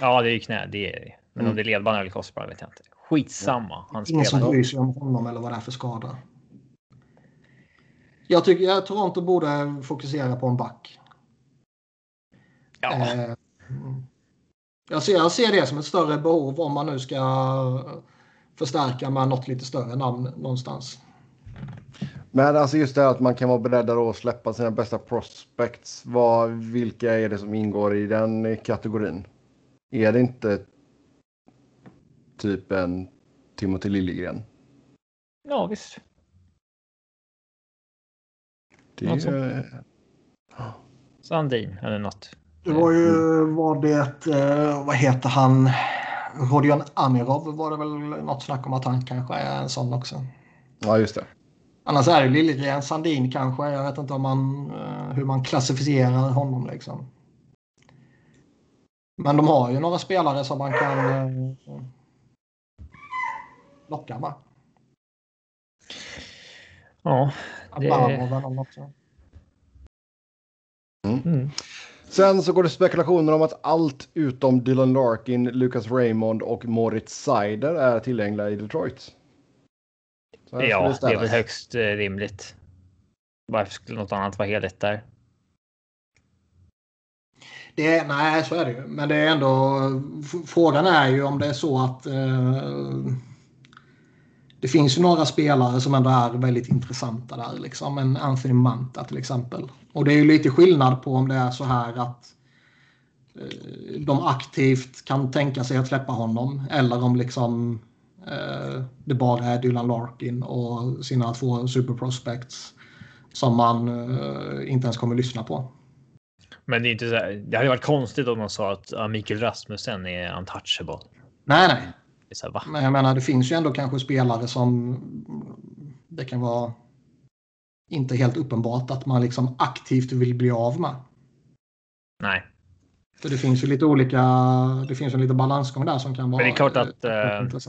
Ja, det är ju knä. Det är det. Men mm. om det är ledband eller korsband vet jag inte. Skitsamma. Han Ingen som bryr sig om honom eller vad det är för skada. Jag tycker att Toronto borde fokusera på en back. Ja. Eh, jag, ser, jag ser det som ett större behov om man nu ska förstärka med något lite större namn någonstans. Men alltså just det att man kan vara beredd att släppa sina bästa prospects. Vad, vilka är det som ingår i den kategorin? Är det inte typ en Timothy Liljegren? Ja, visst. Det är... Sandin eller något. Det var ju, var det, eh, vad heter han, Rodion Amirov var det väl något snack om att han kanske är en sån också. Ja, just det. Annars är det Liljegren, Sandin kanske. Jag vet inte om man, eh, hur man klassificerar honom liksom. Men de har ju några spelare som man kan eh, locka med. Ja. Mm. Mm. Sen så går det spekulationer om att allt utom Dylan Larkin, Lucas Raymond och Moritz Seider är tillgängliga i Detroit. Ja, det, det är väl högst eh, rimligt. Varför skulle något annat vara heligt där? Det är, nej, så är det ju. Men det är ändå... Frågan är ju om det är så att... Eh, det finns ju några spelare som ändå är väldigt intressanta där. Liksom. En Anthony Manta till exempel. Och det är ju lite skillnad på om det är så här att eh, de aktivt kan tänka sig att släppa honom. Eller om liksom eh, det bara är Dylan Larkin och sina två super prospects som man eh, inte ens kommer lyssna på. Men det är inte så här, det hade varit konstigt om man sa att Mikael Rasmussen är untouchable. Nej, nej. Här, Men jag menar, det finns ju ändå kanske spelare som det kan vara inte helt uppenbart att man liksom aktivt vill bli av med. Nej. För det finns ju lite olika, det finns en liten balansgång där som kan vara. Men det är klart att. Eh,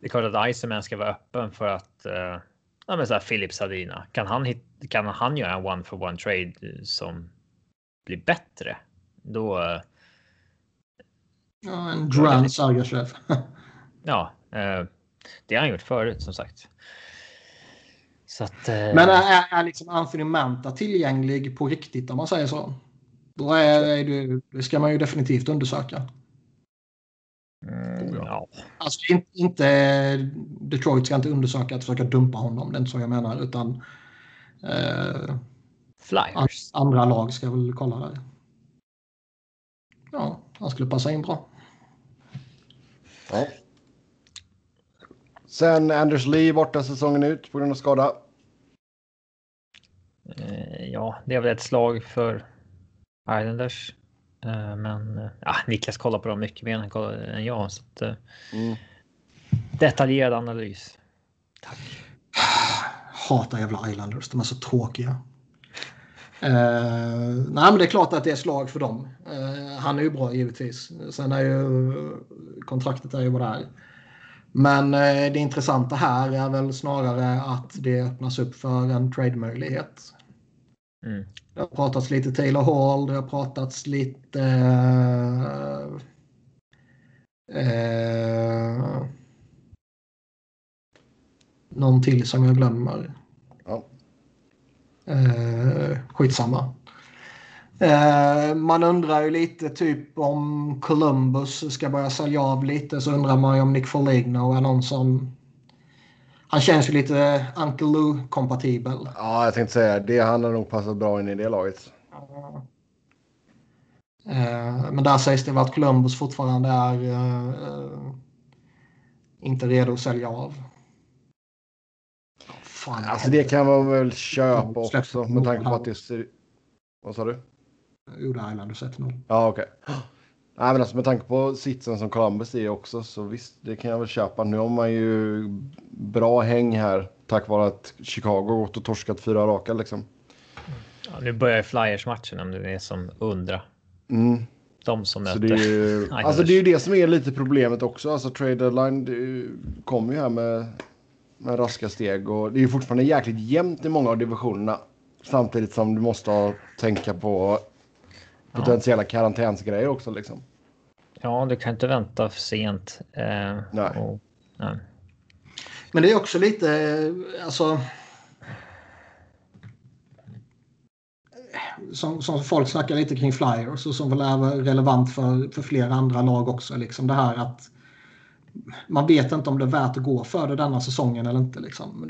det är klart att Iceman ska vara öppen för att. Eh, ja, men så här Philip Sadina kan han hit, kan han göra en one for one trade som blir bättre? Då. Ja, en Duran Sargashev. ja, eh, det har han gjort förut som sagt. Att, eh... Men är, är liksom Anthony Manta tillgänglig på riktigt om man säger så? Då är, är det, det ska man ju definitivt undersöka. Mm, ja. Alltså inte, inte, Detroit ska inte undersöka att försöka dumpa honom. Det är inte så jag menar. Utan eh, Flyers. andra lag ska väl kolla det. Ja, han skulle passa in bra. Ja. Sen Anders Lee borta säsongen ut på grund av skada. Eh, ja, det är väl ett slag för Islanders. Eh, men eh, ja, Niklas kollar på dem mycket mer än jag. Så att, mm. Detaljerad analys. Tack. Hatar jävla Islanders. De är så tråkiga. Uh, nej, men det är klart att det är slag för dem. Uh, han är ju bra givetvis. Sen är ju kontraktet är ju vad det är. Men uh, det intressanta här är väl snarare att det öppnas upp för en trade-möjlighet. Mm. Det har pratats lite Taylor Hall, det har pratats lite... Någon till som jag glömmer. Uh, skitsamma. Uh, man undrar ju lite typ om Columbus ska börja sälja av lite så undrar man ju om Nick Foligno är någon som... Han känns ju lite Uncle Lou-kompatibel. Ja, jag tänkte säga det. Han har nog passat bra in i det laget. Uh, men där sägs det väl att Columbus fortfarande är inte redo att sälja av. Fan, alltså det kan man väl köpa också med tanke på att det ser... Vad sa du? Gjorde Islanders sett 0 Ja, okej. Okay. Nej, men alltså med tanke på sitsen som Columbus är också så visst, det kan jag väl köpa. Nu har man ju bra häng här tack vare att Chicago gått och torskat fyra raka liksom. Ja, nu börjar Flyers-matchen om det är som undra. Mm. De som möter. Det är, ju, alltså det är ju det som är lite problemet också. Alltså trade deadline kommer ju här med med raska steg. Och det är fortfarande jäkligt jämnt i många av divisionerna. Samtidigt som du måste tänka på potentiella ja. karantänsgrejer också. Liksom. Ja, du kan inte vänta för sent. Eh, nej. Och, nej. Men det är också lite, alltså... Som, som folk snackar lite kring Flyers och som väl är relevant för, för flera andra lag också. Liksom det här att man vet inte om det är värt att gå för det denna säsongen eller inte. Liksom.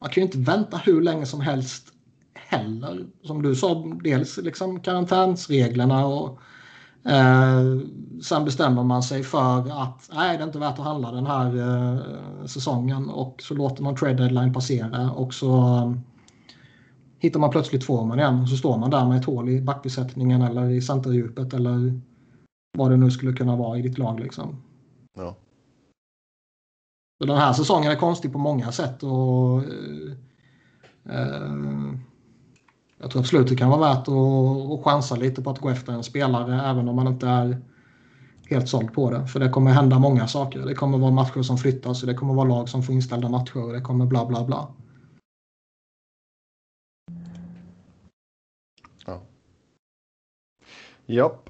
Man kan ju inte vänta hur länge som helst heller. Som du sa, dels liksom karantänsreglerna och eh, sen bestämmer man sig för att nej, det är inte värt att handla den här eh, säsongen och så låter man trade deadline passera och så eh, hittar man plötsligt formen igen och så står man där med ett hål i backbesättningen eller i centerdjupet eller vad det nu skulle kunna vara i ditt lag. Liksom. Ja. Så den här säsongen är konstig på många sätt. Och, eh, eh, jag tror absolut det kan vara värt att, att chansa lite på att gå efter en spelare även om man inte är helt såld på det. För det kommer hända många saker. Det kommer vara matcher som flyttas och det kommer vara lag som får inställda matcher och det kommer bla bla bla. Ja. Japp.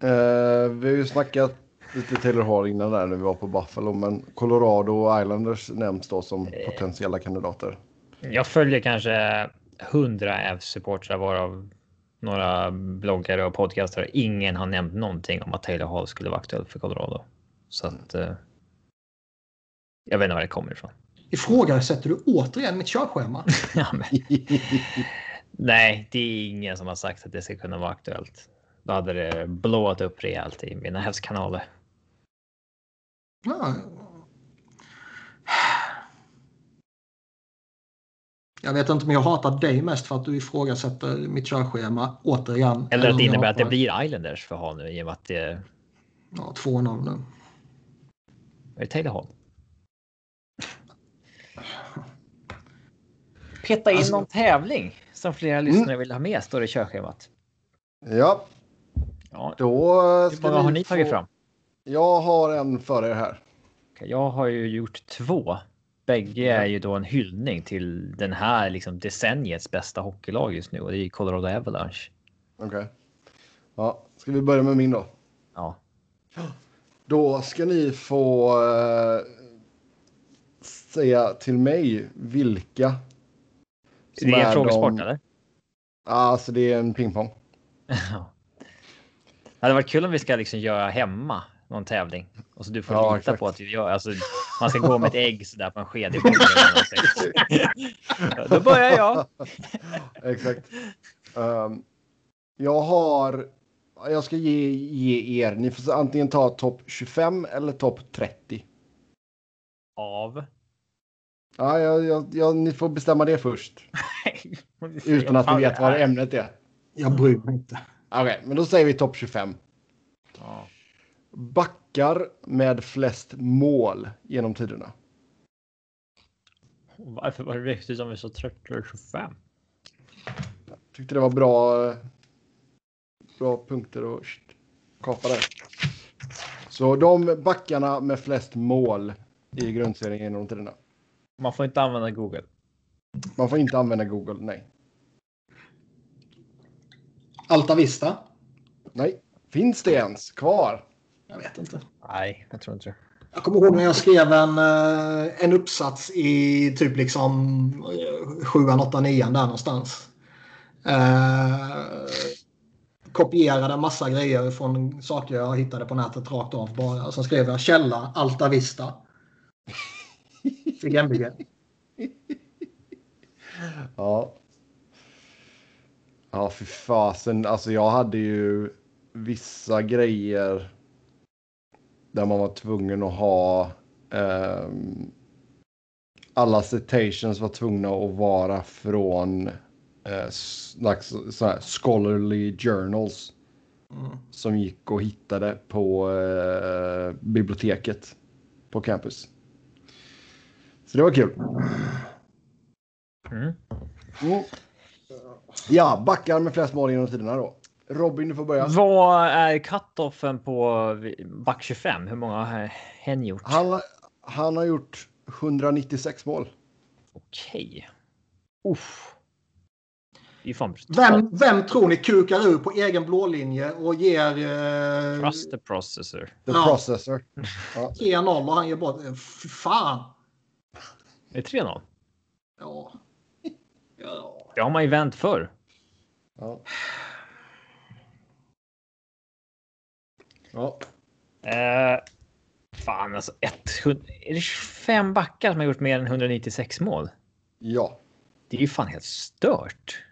Eh, vi har ju snackat lite Taylor Hall innan där när vi var på Buffalo. Men Colorado och Islanders nämns då som eh. potentiella kandidater. Jag följer kanske hundra Avs-supportrar varav några bloggare och podcastare. Ingen har nämnt någonting om att Taylor Hall skulle vara aktuell för Colorado. Så att. Eh, jag vet inte var det kommer ifrån. Ifrågasätter du återigen mitt körschema? ja, men... Nej, det är ingen som har sagt att det ska kunna vara aktuellt. Då hade det blåat upp rejält i mina hästkanaler. Ja. Jag vet inte om jag hatar dig mest för att du ifrågasätter mitt körschema återigen. Eller att det innebär att det blir Islanders för nu i och med att det... Ja, 2-0 nu. Är det Taylor Hall? Peta in alltså... någon tävling som flera mm. lyssnare vill ha med står det i körschemat. Ja. ja. Då ska Hur många har ni tagit fram? Jag har en för er här. Jag har ju gjort två. Bägge är ju då en hyllning till den här liksom decenniets bästa hockeylag just nu och det är Colorado Avalanche. Okej. Okay. Ja, ska vi börja med min då? Ja. Då ska ni få uh, säga till mig vilka. Det är en frågesport de... eller? Ja, alltså det är en pingpong. det hade varit kul om vi ska liksom göra hemma någon tävling. Och så du får ja, lita exakt. på att vi gör. Alltså, man ska gå med ett ägg så där på en sked i Då börjar jag. exakt. Um, jag har. Jag ska ge, ge er. Ni får antingen ta topp 25 eller topp 30. Av? Ja, jag, jag, jag, ni får bestämma det först. Utan att ni vet vad ämnet är. Jag bryr mig inte. Okej, okay, men då säger vi topp 25. Ja. Backar med flest mål genom tiderna. Varför var det viktigt om vi så 30 eller 25? Tyckte det var bra, bra punkter att kapa där. Så de backarna med flest mål i grundserien genom tiderna. Man får inte använda Google. Man får inte använda Google, nej. Alta Vista? Nej. Finns det ens kvar? Jag vet inte. Nej, jag tror inte det. Jag kommer ihåg när jag skrev en, eh, en uppsats i typ liksom 7, 8, 9 där någonstans. Eh, kopierade en massa grejer från saker jag hittade på nätet rakt av bara. Sen skrev jag källa Alta Vista. Fick MBG. Ja. Ja, för fasen. Alltså jag hade ju vissa grejer där man var tvungen att ha um, alla citations var tvungna att vara från uh, så här, scholarly journals mm. som gick och hittade på uh, biblioteket på campus. Så det var kul. Mm. Mm. Ja, backar med flest mål genom tiderna då. Robin, du får börja. Vad är cut-offen på back 25? Hur många har hen gjort? Han, han har gjort 196 mål. Okej. Uff. Vem, vem tror ni kukar ur på egen blålinje och ger... Eh... Trust the processor. The ja. processor. 3-0 och han ger bort... Fy fan! Det är 3-0? Ja. ja. Det har man ju vänt för. Ja. Ja. Eh, fan alltså. 100, är det 25 backar som har gjort mer än 196 mål? Ja. Det är ju fan helt stört.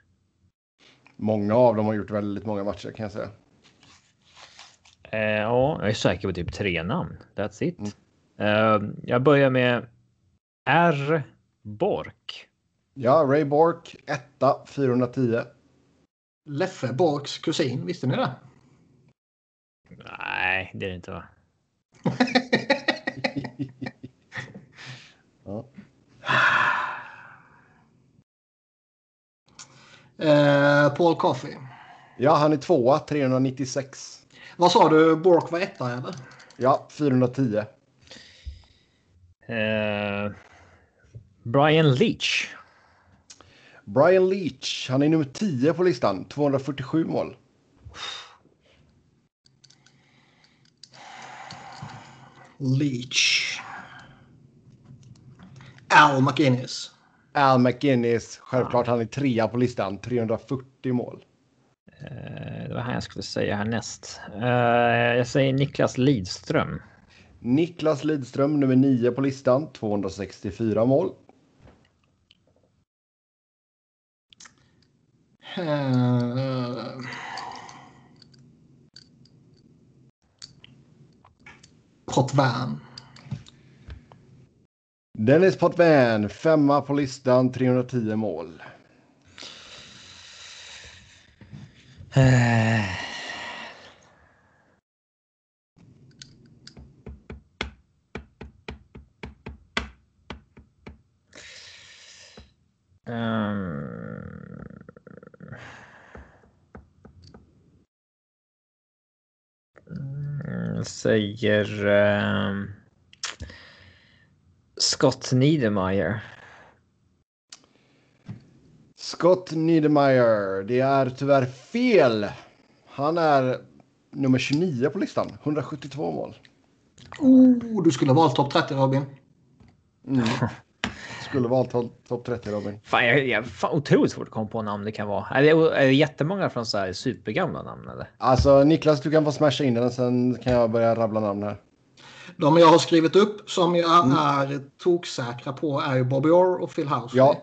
Många av dem har gjort väldigt många matcher kan jag säga. Eh, ja, jag är säker på typ tre namn. That's it. Mm. Eh, jag börjar med R. Bork. Ja, Ray Bork, etta, 410. Leffe Borks kusin, visste ni det? Nej, det är det inte va? ja. eh, Paul Coffey. Ja, han är tvåa, 396. Vad sa du? Bork var etta eller? Ja, 410. Eh, Brian Leach. Brian Leach, han är nummer 10 på listan, 247 mål. Leach. Al McInnes. Al McInnes, självklart han är trea på listan, 340 mål. Eh, det var han jag skulle säga härnäst. Eh, jag säger Niklas Lidström. Niklas Lidström, nummer 9 på listan, 264 mål. Potvin. Dennis Potvin, femma på listan, 310 mål. Uh... säger uh, Scott Niedermayer. Scott Niedermayer. Det är tyvärr fel. Han är nummer 29 på listan. 172 mål. Oh, du skulle ha valt topp 30 Robin. Mm. Skulle valt topp 30 Robin. Fan, jag, jag, fan, otroligt svårt att komma på namn det kan vara. Är det, är det jättemånga från så här supergamla namn eller? Alltså Niklas, du kan få smasha in den sen kan jag börja rabbla namn här. De jag har skrivit upp som jag mm. är toksäkra på är Bobby Orr och Phil House. Ja.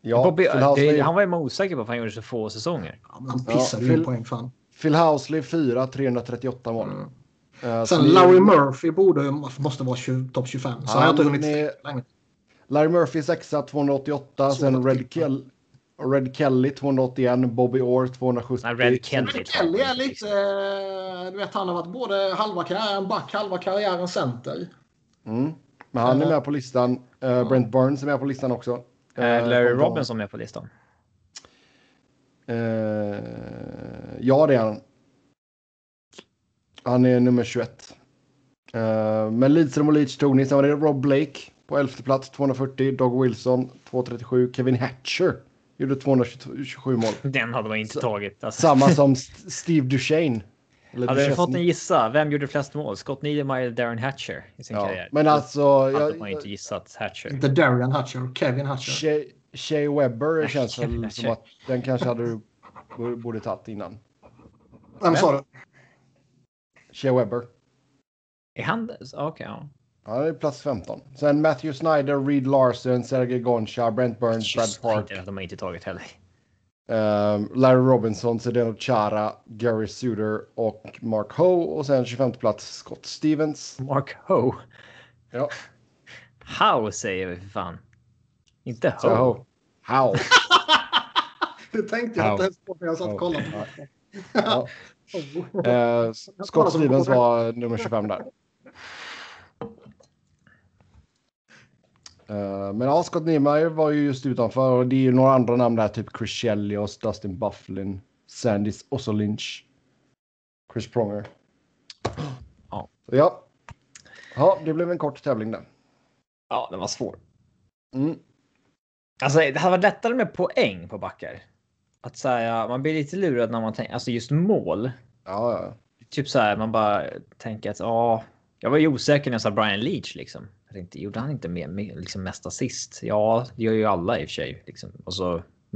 ja Bobby, det, han var ju osäker på för han gjorde så få säsonger. Ja, men han pissade ja, ju poäng fan. Phil Housley 4, 338 mål. Mm. Uh, Sen Larry Murphy borde, måste vara topp 25. Så han har inte hunnit länge. Larry Murphy 6 288. Så sen Red, Kell Red Kelly 281. Bobby Orr 270. Nej, Red Kelly, Red Kelly är lite... Eh, du vet, han har varit både halva karriären back, halva karriären center. Mm. Men han är med på listan. Uh, Brent Burns är med på listan också. Uh, Larry Robinson är med på listan. Uh, ja, det är han. Han är nummer 21. Uh, eh, men Lidström och Leach tog ni. Sen var det Rob Blake på 11 plats, 240. Dog Wilson, 237. Kevin Hatcher gjorde 227 mål. Den hade man inte tagit. Alltså. Samma som Steve Duchene. Eller hade du fått en gissa? Vem gjorde flest mål? Scott Niedermayer eller Darren Hatcher i sin ja, karriär? Men alltså... Då hade jag, man inte gissat Hatcher. Inte Darren Hatcher, Kevin Hatcher. Shea, Shea Webber Nej, känns väl som att den kanske hade du borde tagit innan. Vem sa du? Shea Webber. Är han Okej, okay, ja. Ja, det är plats 15. Sen Matthew Snyder, Reed Larson, Sergej Goncha, Brent Burns, Brad Park. Det de har inte tagit heller. Uh, Larry Robinson, Zdeno Chara, Gary Suter och Mark Ho. Och sen 25 plats Scott Stevens. Mark Ho? Ja. How säger vi för fan. Inte Ho. So, ho. How. det tänkte jag inte ens på när jag satt och kollade uh, Scott Stevens var nummer 25 där. Men ja, Scott Niemeyer var ju just utanför och det är ju några andra namn där, typ Chris Chelios, Dustin Bufflin, Sandys Osso Lynch, Chris Pronger. Ja. Så ja. Ja, det blev en kort tävling där. Ja, den var svår. Mm. Alltså, det hade varit lättare med poäng på backar. Att säga, man blir lite lurad när man tänker, alltså just mål. Ja, ja. Typ så här, man bara tänker att ja, jag var ju osäker när jag sa Brian Leach liksom. Tänkte, gjorde han inte med, med liksom mest assist? Ja, det gör ju alla i och för sig. Liksom. Och så,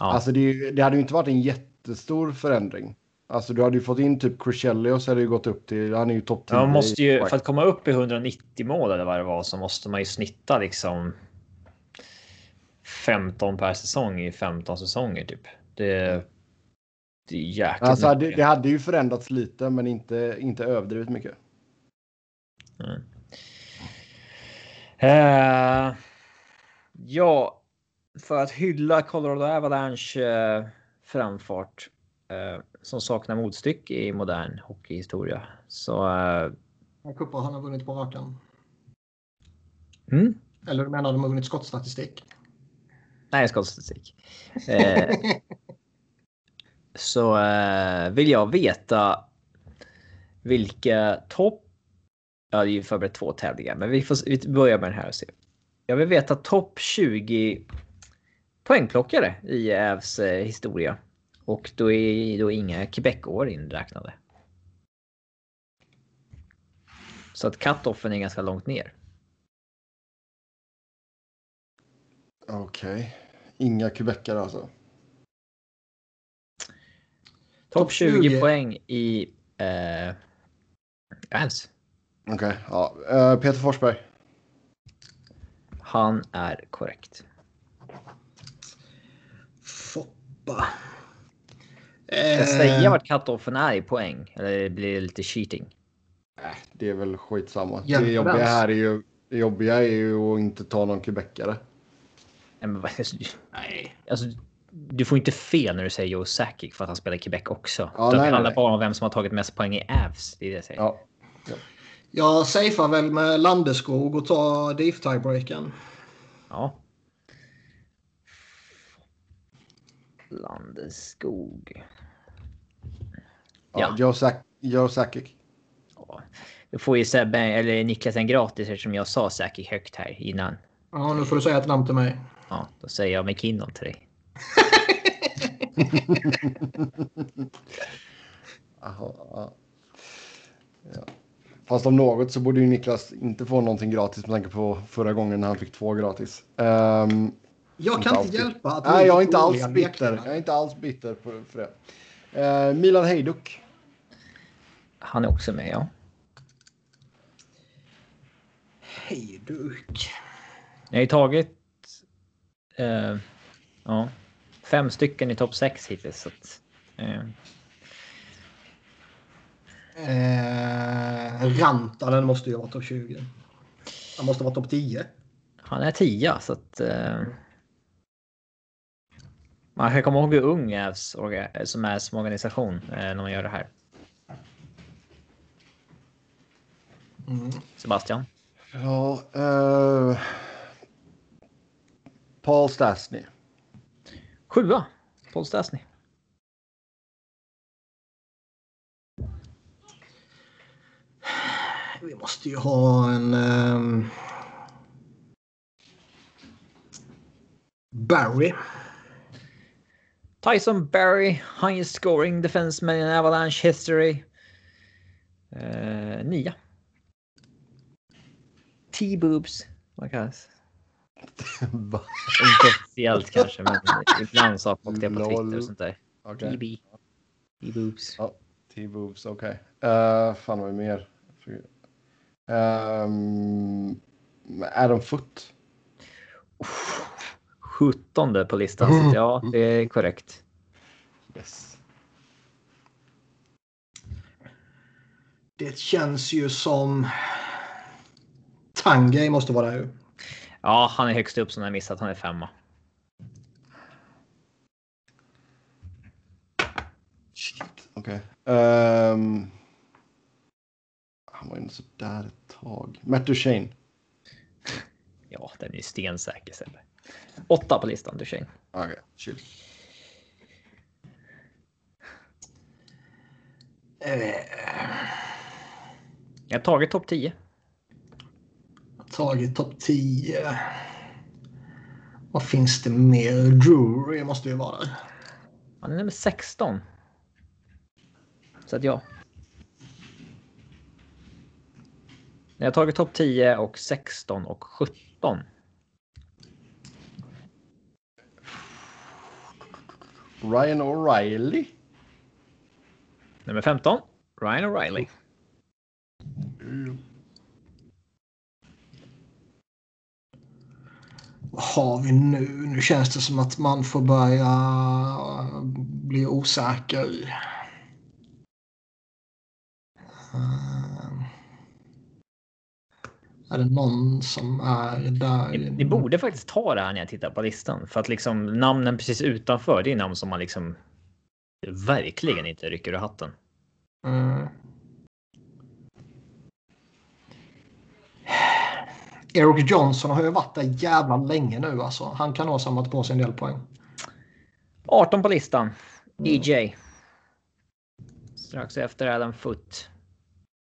ja. Alltså det, det hade ju inte varit en jättestor förändring. Alltså du hade ju fått in typ Crescelli och så hade ju gått upp till, han är ju topp 10. Ja, man måste ju, för att komma upp i 190 mål eller vad det var så måste man ju snitta liksom 15 per säsong i 15 säsonger typ. Det, det är jäkligt Alltså det, det, hade ju förändrats lite men inte, inte överdrivet mycket. Mm. Uh, ja, för att hylla Colorado Avalanche uh, framfart uh, som saknar motstycke i modern hockeyhistoria. Så... Uh, Kuppar han har vunnit på raken. Mm? Eller du menar de har vunnit skottstatistik? Nej, skottstatistik. Så vill jag veta vilka topp jag hade ju förberett två tävlingar, men vi, får, vi börjar med den här och se. Jag vill veta topp 20 poängplockare i Ävs eh, historia. Och då är då inga Quebec-år inräknade. Så att cut-offen är ganska långt ner. Okej. Okay. Inga Quebecare alltså? Topp 20, 20 poäng i eh, Ävs. Okej, okay, ja. Uh, Peter Forsberg. Han är korrekt. Foppa. Ska jag säga eh. vart cut-offen är i poäng? Eller blir det lite cheating? Nej, det är väl skitsamma. Ja, det jobbiga här är ju, det jobbiga är ju att inte ta någon quebecare. Nej, men alltså, nej. Alltså, du får inte fel när du säger Joe Sakic för att han spelar i Quebec också. Ja, det handlar bara om vem som har tagit mest poäng i Avs. Det är det jag säger. Ja. ja. Jag safear väl med Landeskog och tar DIF tiebreaken. Ja. Landeskog. Ja, Sack, Joe Sakic. Ja. Då får ju Sebbe, eller Niklas en gratis eftersom jag sa Sakic högt här innan. Ja, nu får du säga ett namn till mig. Ja, då säger jag McKinnon till dig. Aha, ja. Fast om något så borde ju Niklas inte få någonting gratis med tanke på förra gången när han fick två gratis. Um, jag kan inte hjälpa att Nej, jag är inte alls bitter. Jag är inte alls bitter för, för det. Uh, Milan Hejduk. Han är också med, ja. Hejduk. Ni har tagit uh, ja, fem stycken i topp sex hittills. Så att, uh. Eh, Rantanen måste ju vara topp 20. Han måste vara topp 10. Han är 10 så att... Eh, man kan komma ihåg hur ung Ävs som är som organisation eh, när man gör det här. Mm. Sebastian? Ja, uh, Paul Stastny. Sjua. Paul Stastny. Vi måste ju ha en... Um... Barry. Tyson Barry, highest scoring defenseman in Avalanche history. Uh, nia. T-boobs. Vad kallas? Inte officiellt kanske, men ibland så folk det på Twitter och sånt där. Okay. TB. T-boobs. Ja, T-boobs, okej. Okay. Uh, fan vad är mer? Um, Adam Foot. 17 på listan, så ja, det är korrekt. Yes. Det känns ju som... Tangay måste vara där ju. Ja, han är högst upp som jag missat. Han är femma. Okej. Okay. Um, han var ju sådär ett tag. Matt Duchene. Ja, den är ju stensäker. Sebbe. Åtta på listan, Duchene. Okej, okay, chill. Jag har tagit topp 10. Tagit topp 10. Vad finns det mer? Drury måste ju vara där. Han är nummer 16. Så att ja. Jag har tagit topp 10 och 16 och 17. Ryan O'Reilly. Nummer 15. Ryan O'Reilly. Mm. Vad har vi nu? Nu känns det som att man får börja bli osäker. Är det någon som är där? Ni, borde faktiskt ta det här när jag tittar på listan för att liksom namnen precis utanför. Det är namn som man liksom verkligen inte rycker ur hatten. Mm. Eric Johnson har ju varit där jävla länge nu alltså. Han kan ha samlat på sig en del poäng. 18 på listan. DJ. Strax efter Adam Foot.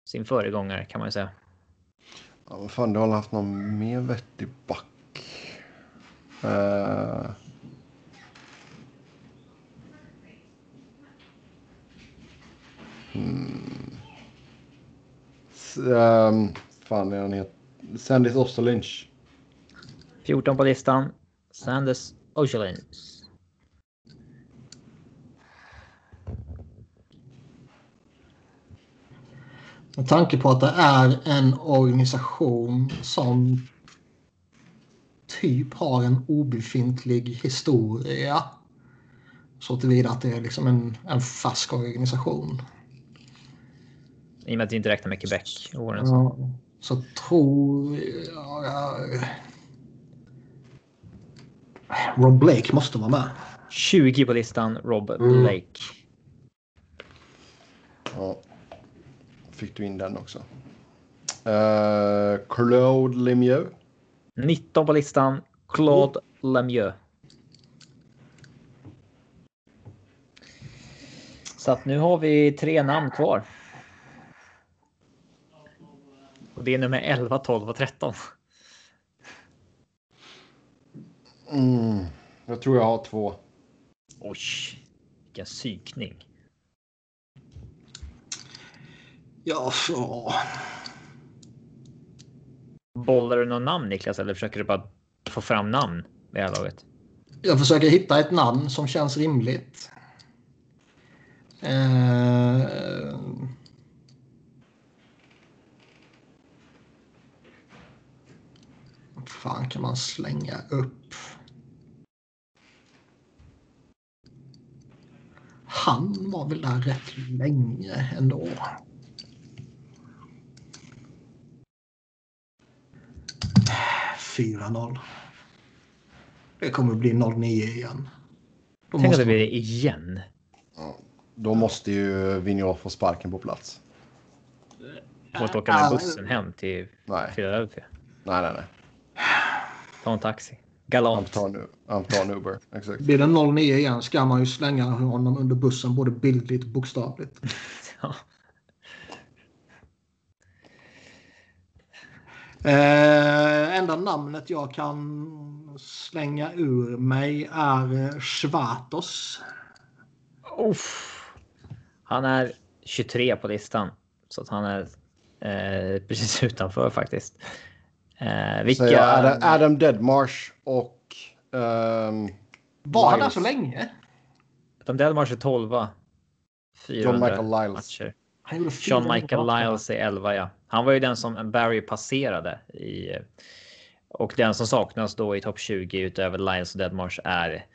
Sin föregångare kan man ju säga. Ja, vad fan, du har haft någon mer vettig back. Uh... Mm. Um, fan, är han het? Sandis Osterlynch. 14 på listan. Sanders Osterlynch. Med tanke på att det är en organisation som typ har en obefintlig historia. Så tillvida att det är liksom en, en fast organisation. I och med att vi inte räknar med Quebec. Ja så tror jag... Rob Blake måste vara med. 20 på listan, Rob mm. Blake. Ja. Fick du in den också. Uh, Claude Lemieux. 19 på listan, Claude mm. Lemieux. Så att nu har vi tre namn kvar. Och det är nummer 11, 12 och 13. Mm, jag tror jag har två. Oj, vilken psykning. Ja, så. Bollar du någon namn Niklas eller försöker du bara få fram namn i det här laget? Jag försöker hitta ett namn som känns rimligt. Eh... fan kan man slänga upp? Han var väl där rätt länge ändå. Fyra noll. Det kommer bli 0-9 igen. Då Tänk måste... att det blir igen. Ja, då måste ju Vigneault få sparken på plats. Får inte åka med bussen hem till Philadelphia. Nej, nej, nej. Ta en taxi. Galant. Anton Uber. Exakt. Blir det 0-9 igen ska man ju slänga honom under bussen både bildligt och bokstavligt. ja. Eh, enda namnet jag kan slänga ur mig är Schwatos. Han är 23 på listan. Så att han är eh, precis utanför faktiskt. Eh, vilka... Adam, Adam Deadmarsh och... Um, Var han där så länge? Adam Deadmarsh är 12. 400 John Michael Lyles. matcher. John Michael Lyles är 11 ja. Han var ju den som Barry passerade i. Och den som saknas då i topp 20 utöver Lyles och Deadmarsh är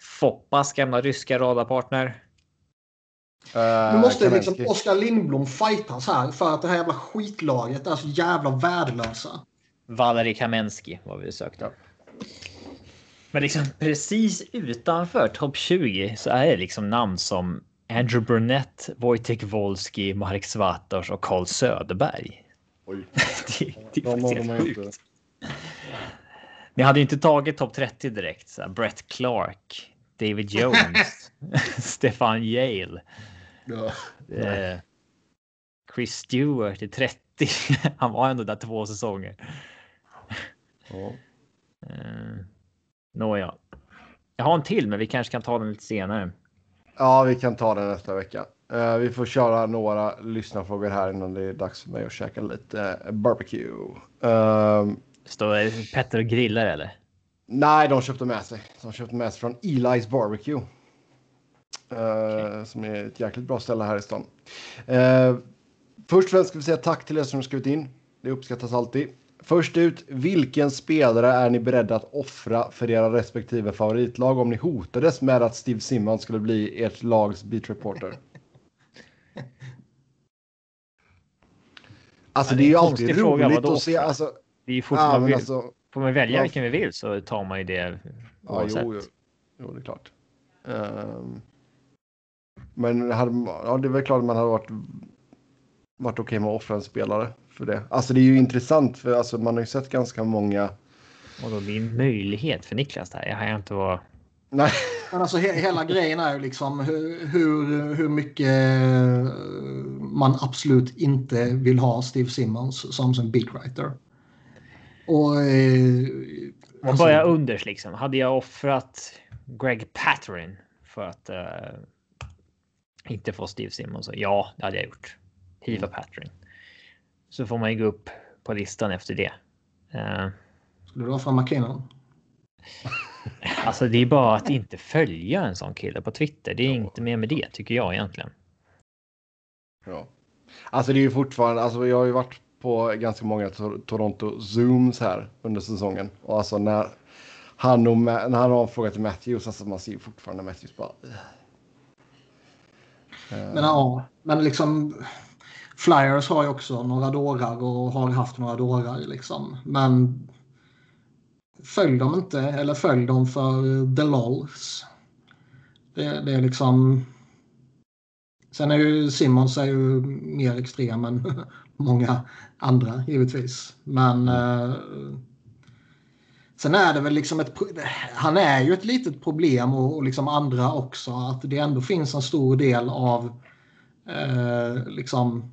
Foppas gamla ryska radarpartner. Uh, nu måste liksom Oskar Lindblom fightas här för att det här jävla skitlaget är så jävla värdelösa. Valeri Kamensky var vi sökte. Ja. Men liksom precis utanför topp 20 så är det liksom namn som Andrew Burnett, Wojtek Wolski, Marek Svators och Carl Söderberg. Oj. det, det är de faktiskt helt sjukt. Ni hade inte tagit topp 30 direkt. Så här, Brett Clark, David Jones, Stefan Yale. Ja. Eh, Chris Stewart är 30. Han var ändå där två säsonger. Ja. Eh, Nåja. Jag har en till, men vi kanske kan ta den lite senare. Ja, vi kan ta den nästa vecka. Uh, vi får köra några lyssnarfrågor här innan det är dags för mig att käka lite uh, barbecue. Uh, Står Petter och grillar eller? Nej, de köpte med sig. De köpte med sig från Eli's Barbecue. Uh, okay. Som är ett jäkligt bra ställe här i stan. Uh, först och främst ska vi säga tack till er som skrivit in. Det uppskattas alltid. Först ut, vilken spelare är ni beredda att offra för era respektive favoritlag om ni hotades med att Steve Simmons skulle bli ert lags beat reporter? Alltså ja, det, är ju alltid roligt att se. Alltså, det är fortfarande, ja, alltså, får man välja ja, vilken vi vill så tar man ju det Ja, jo, jo, jo, det är klart. Um, men hade, ja, det är väl klart att man hade varit, varit okej okay med att offra en spelare för det. Alltså det är ju intressant för alltså, man har ju sett ganska många. Och då är en möjlighet för Niklas där. Jag har inte varit. Nej. Men alltså he hela grejen är ju liksom hur, hur, hur mycket eh, man absolut inte vill ha Steve Simmons som sin beatwriter. Och... Eh, Man alltså, börjar unders liksom. Hade jag offrat Greg Patterin för att uh, inte få Steve Simmons? Ja, det hade jag gjort. Hiva mm. Patterin. Så får man ju gå upp på listan efter det. Uh, Skulle du offra McKinnon? Alltså det är bara att inte följa en sån kille på Twitter. Det är inte mer med det tycker jag egentligen. Ja. Alltså det är ju fortfarande, alltså jag har ju varit på ganska många Toronto Zooms här under säsongen. Och alltså när han, och, när han har frågat till Matthews, alltså man ser ju fortfarande Matthews bara... Men ja, men liksom Flyers har ju också några dårar och har haft några dårar liksom. Men följ dem inte eller följ dem för the Lolls. Det, det är liksom... Sen är ju Simons är ju mer extrem än många andra givetvis. Men eh, sen är det väl liksom ett... Han är ju ett litet problem och, och liksom andra också. Att det ändå finns en stor del av eh, liksom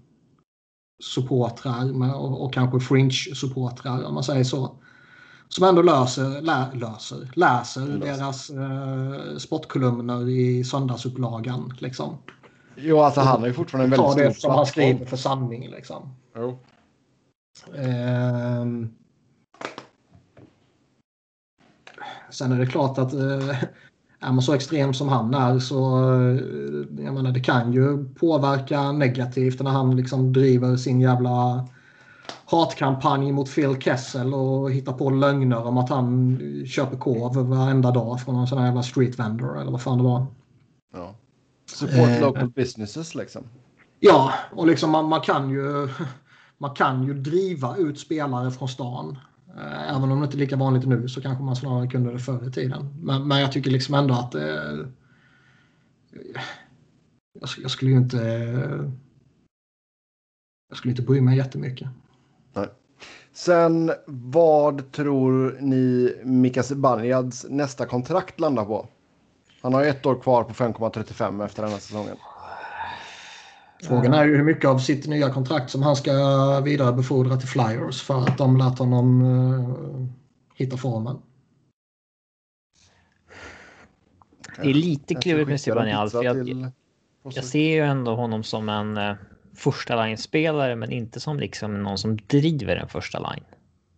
supportrar och, och kanske fringe-supportrar om man säger så. Som ändå löser, lä, löser läser löser. deras eh, sportkolumner i söndagsupplagan. Liksom. Jo, alltså han har ju fortfarande en väldigt stor det som han skriver för sanning liksom. Jo. Eh, sen är det klart att eh, är man så extrem som han är så eh, jag menar, det kan ju påverka negativt när han liksom driver sin jävla hatkampanj mot Phil Kessel och hittar på lögner om att han köper korv varenda dag från en sån här jävla street vendor eller vad fan det var. Ja. Support eh, local businesses liksom. Ja, och liksom man, man, kan ju man kan ju driva ut spelare från stan. Eh, även om det inte är lika vanligt nu så kanske man snarare kunde det förr i tiden. Men, men jag tycker liksom ändå att eh, jag, jag, skulle ju inte jag skulle inte bry mig jättemycket. Nej. Sen vad tror ni Mika Zibanejad nästa kontrakt landar på? Han har ett år kvar på 5,35 efter den här säsongen. Frågan är ju hur mycket av sitt nya kontrakt som han ska vidarebefordra till Flyers för att de lät honom uh, hitta formen. Det är lite klurigt med Zibanejad. Jag, jag, jag ser ju ändå honom som en uh, första line-spelare men inte som liksom någon som driver en första line.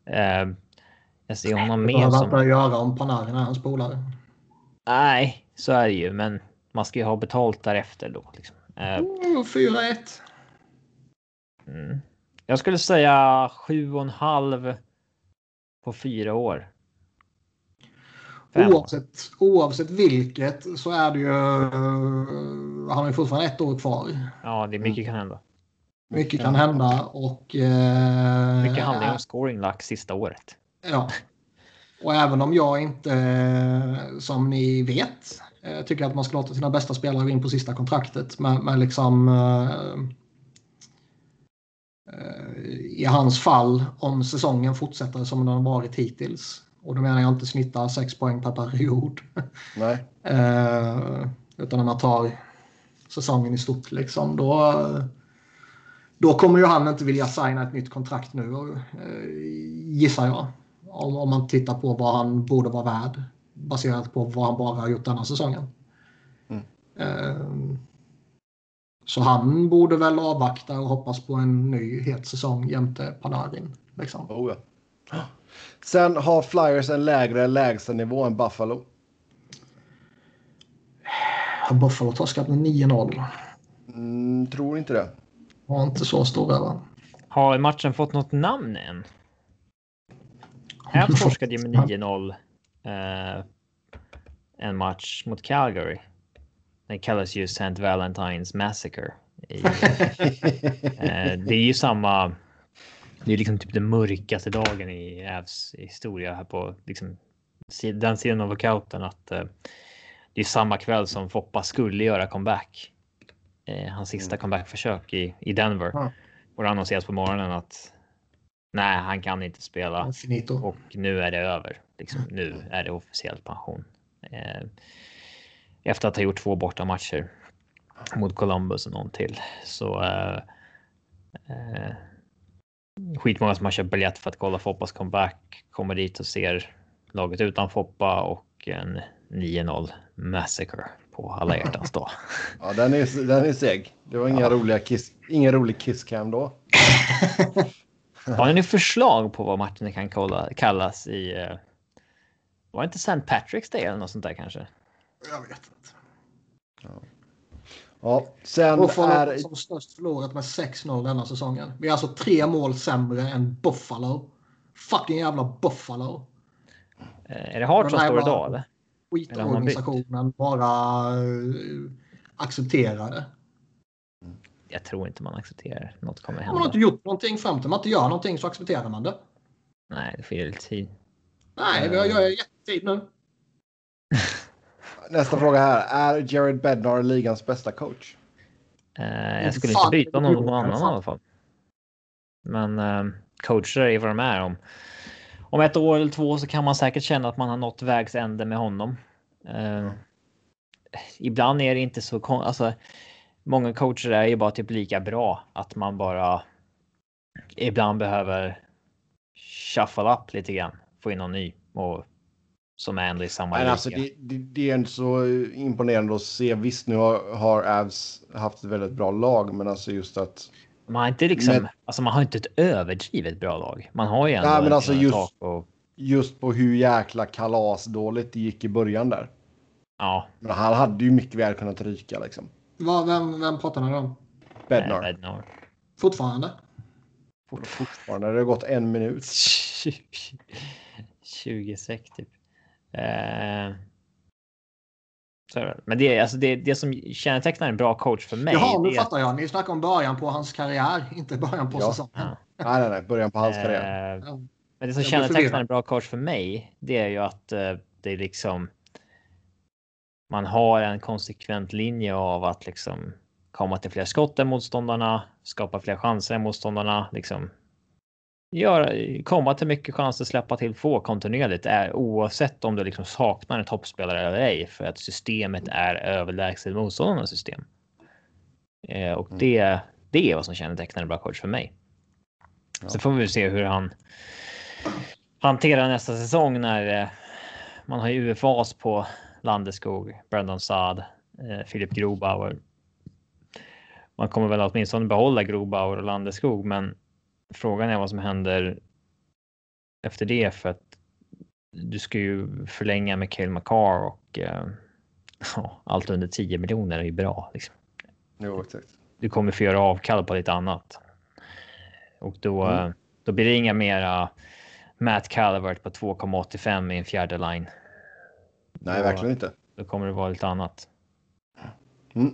Uh, jag ser honom mer som... Vad göra om Panarin är hans polare? Nej, så är det ju, men man ska ju ha betalt därefter då. Liksom. Uh, oh, 4-1. Mm. Jag skulle säga 7,5 på fyra år. Oavsett, oavsett vilket så är det ju... Uh, han har ju fortfarande ett år kvar. Ja, det är mycket kan hända. Mycket kan hända och... Uh, mycket handlar om scoring lack sista året. Ja. Och även om jag inte, som ni vet, tycker att man ska låta sina bästa spelare gå in på sista kontraktet. Men, men liksom... I hans fall, om säsongen fortsätter som den har varit hittills och då menar jag inte snitta 6 poäng per period. Nej. uh, utan när man tar säsongen i stort liksom. Då, då kommer ju han inte vilja signa ett nytt kontrakt nu uh, gissar jag. Om, om man tittar på vad han borde vara värd baserat på vad han bara har gjort denna säsongen. Mm. Uh, så han borde väl avvakta och hoppas på en ny het säsong jämte Panarin. Liksom. Oh ja. Sen har Flyers en lägre lägstanivå än Buffalo. Har Buffalo torskat med 9-0? Mm, tror inte det. Har inte så stora va? Har matchen fått något namn än? Här torskade ju med 9-0 eh, en match mot Calgary. Den kallas ju St. Valentine's Massacre. I, eh, det är ju samma det är liksom typ den mörkaste dagen i Ävs historia här på liksom, den sidan av walkouten att eh, det är samma kväll som Foppa skulle göra comeback. Eh, hans sista mm. comebackförsök i, i Denver. Ja. Och det annonseras på morgonen att nej, han kan inte spela. Och nu är det över. Liksom, nu är det officiellt pension. Eh, efter att ha gjort två borta matcher mot Columbus och någon till. Så eh, eh skitmånga som har köpt biljett för att kolla Foppas comeback kommer dit och ser laget utan Foppa och en 9-0 massacre på alla hjärtans dag. Ja, den är, den är seg. Det var inga ja. roliga kiss, ingen rolig kisscam då. Har ni förslag på vad matchen kan kolla, kallas i? Var inte St. Patrick's Day eller något sånt där kanske? Jag vet inte. Ja. Ja, sen Buffalo är... som störst förlorat med 6-0 denna säsongen. Vi är alltså tre mål sämre än Buffalo. Fucking jävla Buffalo. Eh, är det Hart som står idag eller? Skitorganisationen bara uh, accepterar det. Jag tror inte man accepterar något kommer hända. Man har inte gjort någonting fram till man inte gör någonting så accepterar man det. Nej, det får ge lite tid. Nej, vi har jättetid nu. Nästa fråga här. Är Jared Bednar ligans bästa coach? Uh, jag skulle inte byta någon annan i alla fall. Men uh, coacher är vad de är. Om, om ett år eller två så kan man säkert känna att man har nått vägs ände med honom. Uh, ibland är det inte så alltså, Många coacher är ju bara typ lika bra att man bara ibland behöver shuffle up lite grann, få in någon ny och som är ändå i samma Men alltså, det, det, det, är inte så imponerande att se. Visst, nu har, har Avs haft ett väldigt bra lag, men alltså just att... Man har inte liksom, men, alltså man har inte ett överdrivet bra lag. Man har ju ändå nej, men alltså just, och... just på hur jäkla kalas dåligt det gick i början där. Ja. Men han hade ju mycket väl kunnat ryka liksom. Va, vem, vem pratar ni om? Bednar. Bednar. Fortfarande? Fortfarande. Det har gått en minut. 20 sek typ. Eh, men det, alltså det, det som kännetecknar en bra coach för mig. Jaha, nu det... fattar jag. Ni snackar om början på hans karriär, inte början på ja. säsongen. Ja. nej, nej, nej, början på hans karriär. Eh, men det som kännetecknar en bra coach för mig, det är ju att eh, det är liksom. Man har en konsekvent linje av att liksom komma till fler skott än motståndarna, skapa fler chanser än motståndarna, liksom göra, komma till mycket chanser, släppa till få kontinuerligt är oavsett om du liksom saknar en toppspelare eller ej för att systemet är överlägset motståndarnas system. Eh, och mm. det, det är vad som kännetecknar en bra coach för mig. Ja. Så får vi se hur han hanterar nästa säsong när eh, man har UFAs på Landeskog, Brandon Saad, eh, Filip Grobauer. Man kommer väl åtminstone behålla Grobauer och Landeskog, men frågan är vad som händer efter det för att du ska ju förlänga med Cale McCarr och eh, allt under 10 miljoner är ju bra. Liksom. Jo, exakt. Du kommer få göra avkall på lite annat. Och då, mm. då blir det inga mera Matt Calvert på 2,85 i en fjärde line. Nej, då, verkligen inte. Då kommer det vara lite annat. Mm.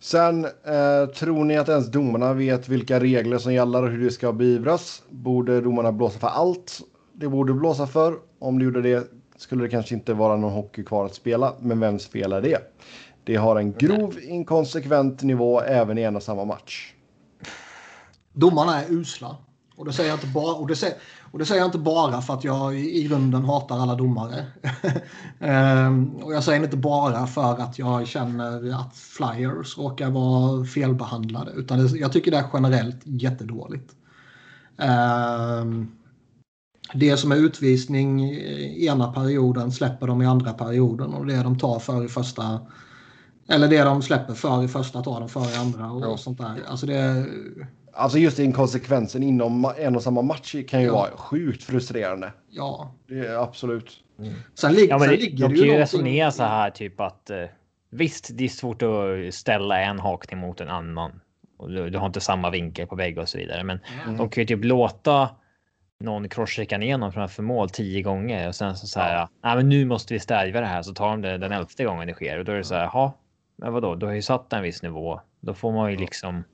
Sen, eh, tror ni att ens domarna vet vilka regler som gäller och hur det ska beivras? Borde domarna blåsa för allt det borde blåsa för? Om de gjorde det skulle det kanske inte vara någon hockey kvar att spela, men vems fel är det? Det har en grov inkonsekvent nivå även i en och samma match. Domarna är usla. Och det säger jag inte bara, och det säger, och det säger jag inte bara för att jag i grunden hatar alla domare. ehm, och jag säger inte bara för att jag känner att Flyers råkar vara felbehandlade. Utan jag tycker det är generellt jättedåligt. Ehm, det som är utvisning i ena perioden släpper de i andra perioden. Och det de tar för i första... Eller det de släpper för i första tar de för i andra och, och sånt där. Alltså det Alltså just inkonsekvensen inom en och samma match kan ju ja. vara sjukt frustrerande. Ja. Det är absolut. Mm. Sen, lig ja, sen ligger det ju någonting... resonera så här typ att eh, visst, det är svårt att ställa en hakning mot en annan. Och du, du har inte samma vinkel på vägg och så vidare. Men mm. de kan ju typ låta någon crosschecka igenom framför mål tio gånger och sen så säger ja. nej, men nu måste vi stävja det här så tar de det den elfte gången det sker och då är det så här. Ja, men vadå? Du har ju satt en viss nivå. Då får man ju liksom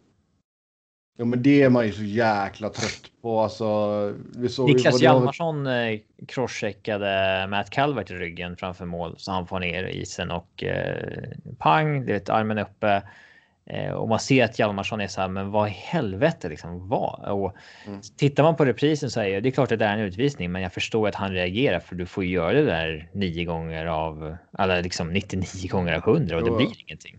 Jo, men det är man ju så jäkla trött på. Alltså, vi såg Niklas Hjalmarsson eh, crosscheckade Matt Calvert i ryggen framför mål så han får ner isen och eh, pang, det är armen uppe. Eh, och man ser att Hjalmarsson är så här, men vad i helvete liksom vad? Och mm. tittar man på reprisen så är det klart att det är en utvisning, men jag förstår att han reagerar för du får ju göra det där nio gånger av, eller liksom 99 gånger av 100 och jo. det blir ingenting.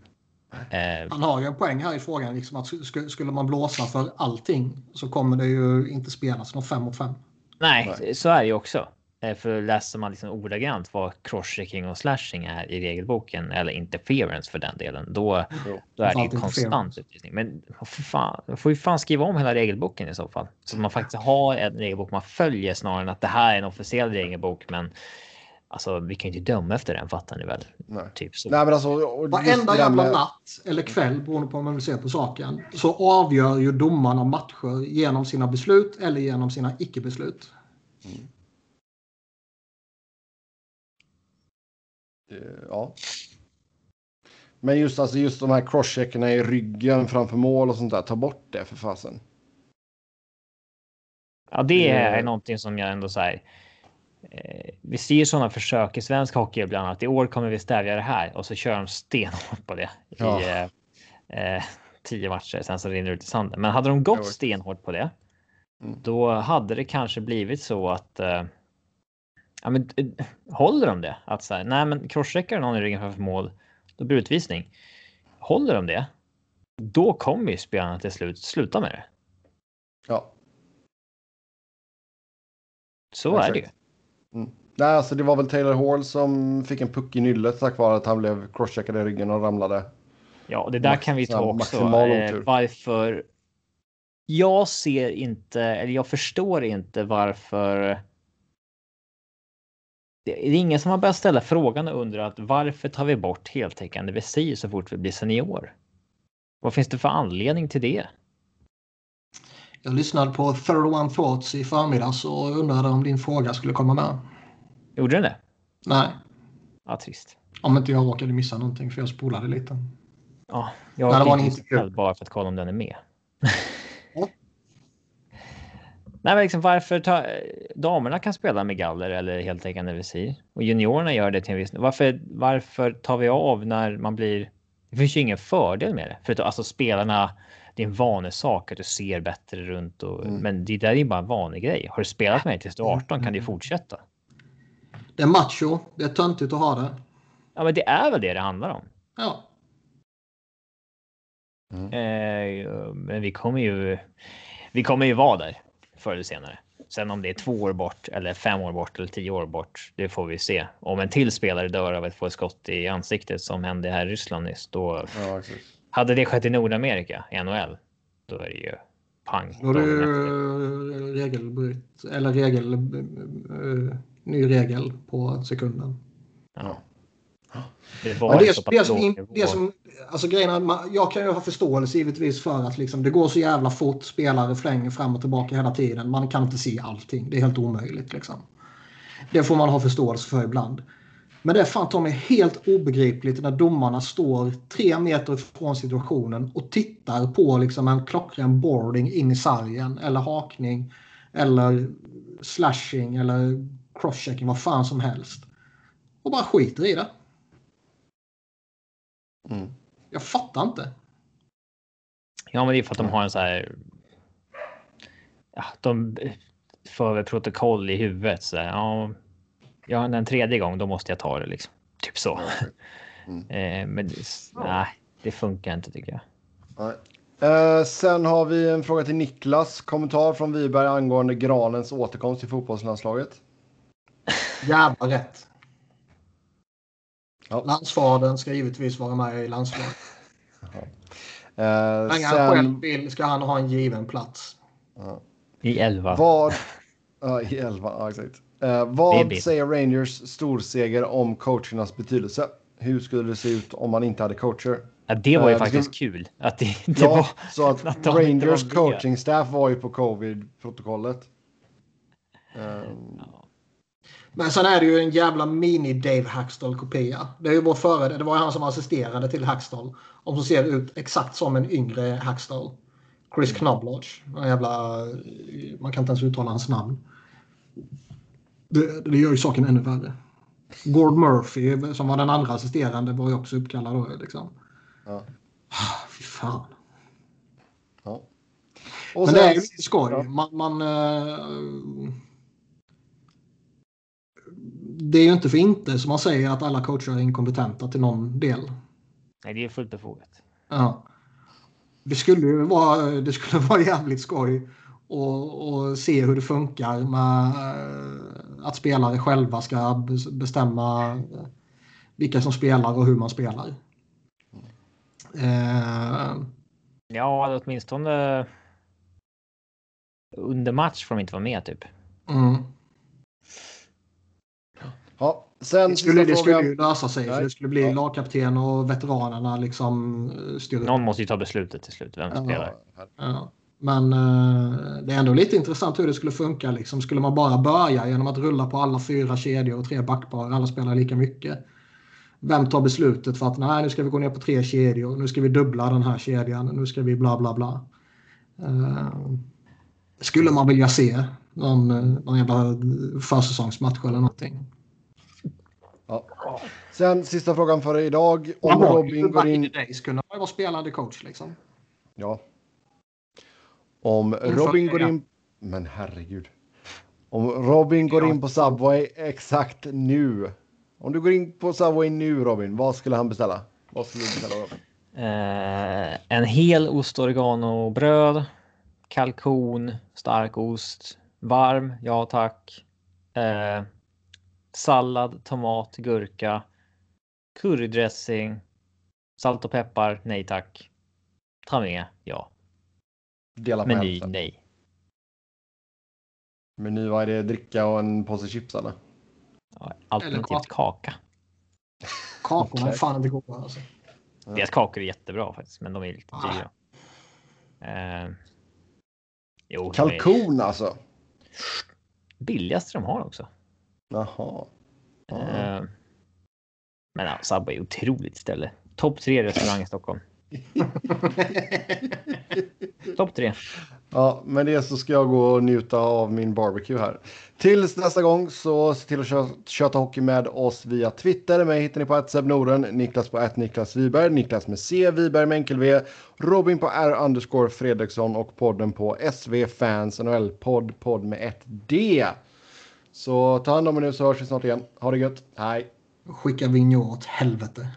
Eh, Han har ju en poäng här i frågan. Liksom att skulle man blåsa för allting så kommer det ju inte spelas någon 5 mot 5. Nej, Nej, så är det ju också. Eh, för läser man liksom ordagrant vad crosschecking och slashing är i regelboken eller interference för den delen, då, jo, då är det ju konstant utvisning. Men för fan, man får ju fan skriva om hela regelboken i så fall. Så att man faktiskt har en regelbok man följer snarare än att det här är en officiell regelbok. Men Alltså, vi kan ju inte döma efter den, fattar ni väl? Nej. Typ så. Nej, men alltså, Varenda jävla med... natt eller kväll, beroende på hur man vill se på saken, så avgör ju domarna matcher genom sina beslut eller genom sina icke-beslut. Mm. Ja. Men just, alltså, just de här crosscheckerna i ryggen framför mål och sånt där, ta bort det för fasen. Ja, det är någonting som jag ändå säger vi ser sådana försök i svensk hockey ibland att i år kommer vi stävja det här och så kör de stenhårt på det ja. i eh, eh, tio matcher. Sen så rinner det ut i sanden. Men hade de gått stenhårt på det, mm. då hade det kanske blivit så att eh, ja, men, eh, håller de det? Att så här, nej, men crosscheckar någon i ryggen framför mål, då blir det utvisning. Håller de det? Då kommer ju spelarna till slut sluta med det. Ja. Så Exakt. är det ju. Mm. Nej, alltså det var väl Taylor Hall som fick en puck i nyllet tack vare att han blev crosscheckad i ryggen och ramlade. Ja, det där Max, kan vi ta också. Eh, varför? Jag ser inte, eller jag förstår inte varför. Det är ingen som har börjat ställa frågan och undrat varför tar vi bort heltäckande visir så fort vi blir senior? Vad finns det för anledning till det? Jag lyssnade på 31 Thoughts i förmiddags och undrade om din fråga skulle komma med. Gjorde den det? Nej. Ja, trist. Om inte jag råkade missa någonting för jag spolade lite. Ja, jag har inte bara för att kolla om den är med. ja. Nej, men liksom varför ta, damerna kan spela med galler eller heltäckande visir och juniorerna gör det till en viss. Varför, varför tar vi av när man blir Det finns ju ingen fördel med det. För att alltså spelarna, det är en vanesak att du ser bättre runt. Och, mm. Men det där är bara en vanlig grej. Har du spelat med mig tills du är 18 kan du fortsätta. Det är macho. Det är töntigt att ha det. Ja, men det är väl det det handlar om. Ja. Mm. Eh, men vi kommer ju. Vi kommer ju vara där förr eller senare. Sen om det är två år bort eller fem år bort eller tio år bort, det får vi se. Om en till spelare dör av att få ett skott i ansiktet som hände här i Ryssland nyss, då ja, hade det skett i Nordamerika, i NHL, då är det ju pang. Då är det regelbryt eller regel, uh, ny regel på sekunden. Ja. Det, var det, det, som, det som, alltså grejen jag kan ju ha förståelse givetvis för att liksom, det går så jävla fort. Spelare flänger fram och tillbaka hela tiden. Man kan inte se allting. Det är helt omöjligt. Liksom. Det får man ha förståelse för ibland. Men det är fan ta mig helt obegripligt när domarna står tre meter från situationen och tittar på liksom en klockren boarding in i sargen eller hakning eller slashing eller crosschecking, vad fan som helst. Och bara skiter i det. Mm. Jag fattar inte. Ja, men det är för att de har en så här. Ja, de för protokoll i huvudet så här. Ja, ja, en tredje gång, då måste jag ta det liksom. Typ så. Mm. eh, men nej, det funkar inte tycker jag. Nej. Eh, sen har vi en fråga till Niklas. Kommentar från Wiberg angående Granens återkomst till fotbollslandslaget. Jävla rätt. Ja. Landsfadern ska givetvis vara med i landslaget. Eh, sen... han själv vill ska han ha en given plats. Uh. I 11. Vad... Uh, I 11, ja, exakt. Uh, vad säger Rangers storseger om coachernas betydelse? Hur skulle det se ut om man inte hade coacher? Ja, det var ju faktiskt skulle... kul. Att det inte ja, var... Så att, att Rangers coaching staff var ju på covid-protokollet. Um... Ja. Men sen är det ju en jävla mini-Dave Hackstall-kopia. Det är ju vår före, det var han som assisterade till Hackstall. Och som ser ut exakt som en yngre Hackstall. Chris mm. Knobloch. En jävla, man kan inte ens uttala hans namn. Det, det gör ju saken ännu värre. Gord Murphy som var den andra assisterande var ju också uppkallad då liksom. Ja. Ah, fy fan. Ja. Men det är ju lite skoj. Man, man uh, det är ju inte för inte som man säger att alla coacher är inkompetenta till någon del. Nej, det är fullt befogat. Ja. Det skulle ju vara, det skulle vara jävligt skoj och, se hur det funkar med eh, att spelare själva ska bestämma vilka som spelar och hur man spelar. Uh, ja, åtminstone under match får de inte vara med typ. Mm. Ja, sen det skulle, det skulle ju lösa sig. För det skulle bli ja. lagkapten och veteranerna liksom eh, styr Någon måste ju ta beslutet till slut. Vem som ja, spelar. Ja. Men uh, det är ändå lite intressant hur det skulle funka. Liksom. Skulle man bara börja genom att rulla på alla fyra kedjor och tre backpar. Alla spelar lika mycket. Vem tar beslutet för att nej, nu ska vi gå ner på tre kedjor. Nu ska vi dubbla den här kedjan. Nu ska vi bla bla bla. Uh, skulle man vilja se någon, någon jävla försäsongsmatch eller någonting. Ja. Sen sista frågan för idag. Om ja, Robin går in... Kunde man vara spelande coach liksom. Ja. Om Robin går in... Men herregud. Om Robin går in på Subway exakt nu. Om du går in på Subway nu Robin, vad skulle han beställa? Vad skulle du beställa Robin? Eh, en hel ost oregano bröd. Kalkon, stark ost. Varm, ja tack. Eh, sallad, tomat, gurka, currydressing, salt och peppar. Nej tack. Ta med. Ja. Dela på Meny. Hälften. Nej. Meny, vad är det? Dricka och en påse chips eller? Ja, alternativt kaka. Kakor okay. är fan inte goda alltså. Deras kakor är jättebra faktiskt, men de är lite ah. dyra. Eh, jo, Kalkon är... alltså? Billigaste de har också. Jaha. Uh, men ja, Subway är otroligt ställe. Topp tre restaurang i Stockholm. Topp tre. Ja, med det så ska jag gå och njuta av min barbecue här. Tills nästa gång så se till att kö köta hockey med oss via Twitter. Mig hittar ni på att Norden, Niklas på att Niklas Wiberg, Niklas med C, Wiberg med enkel V, Robin på R underscore Fredriksson och podden på SV Fans NHL podd, podd med ett D. Så ta hand om er nu så hörs vi snart igen. Ha det gött. Hej! Skicka Vigneault åt helvete.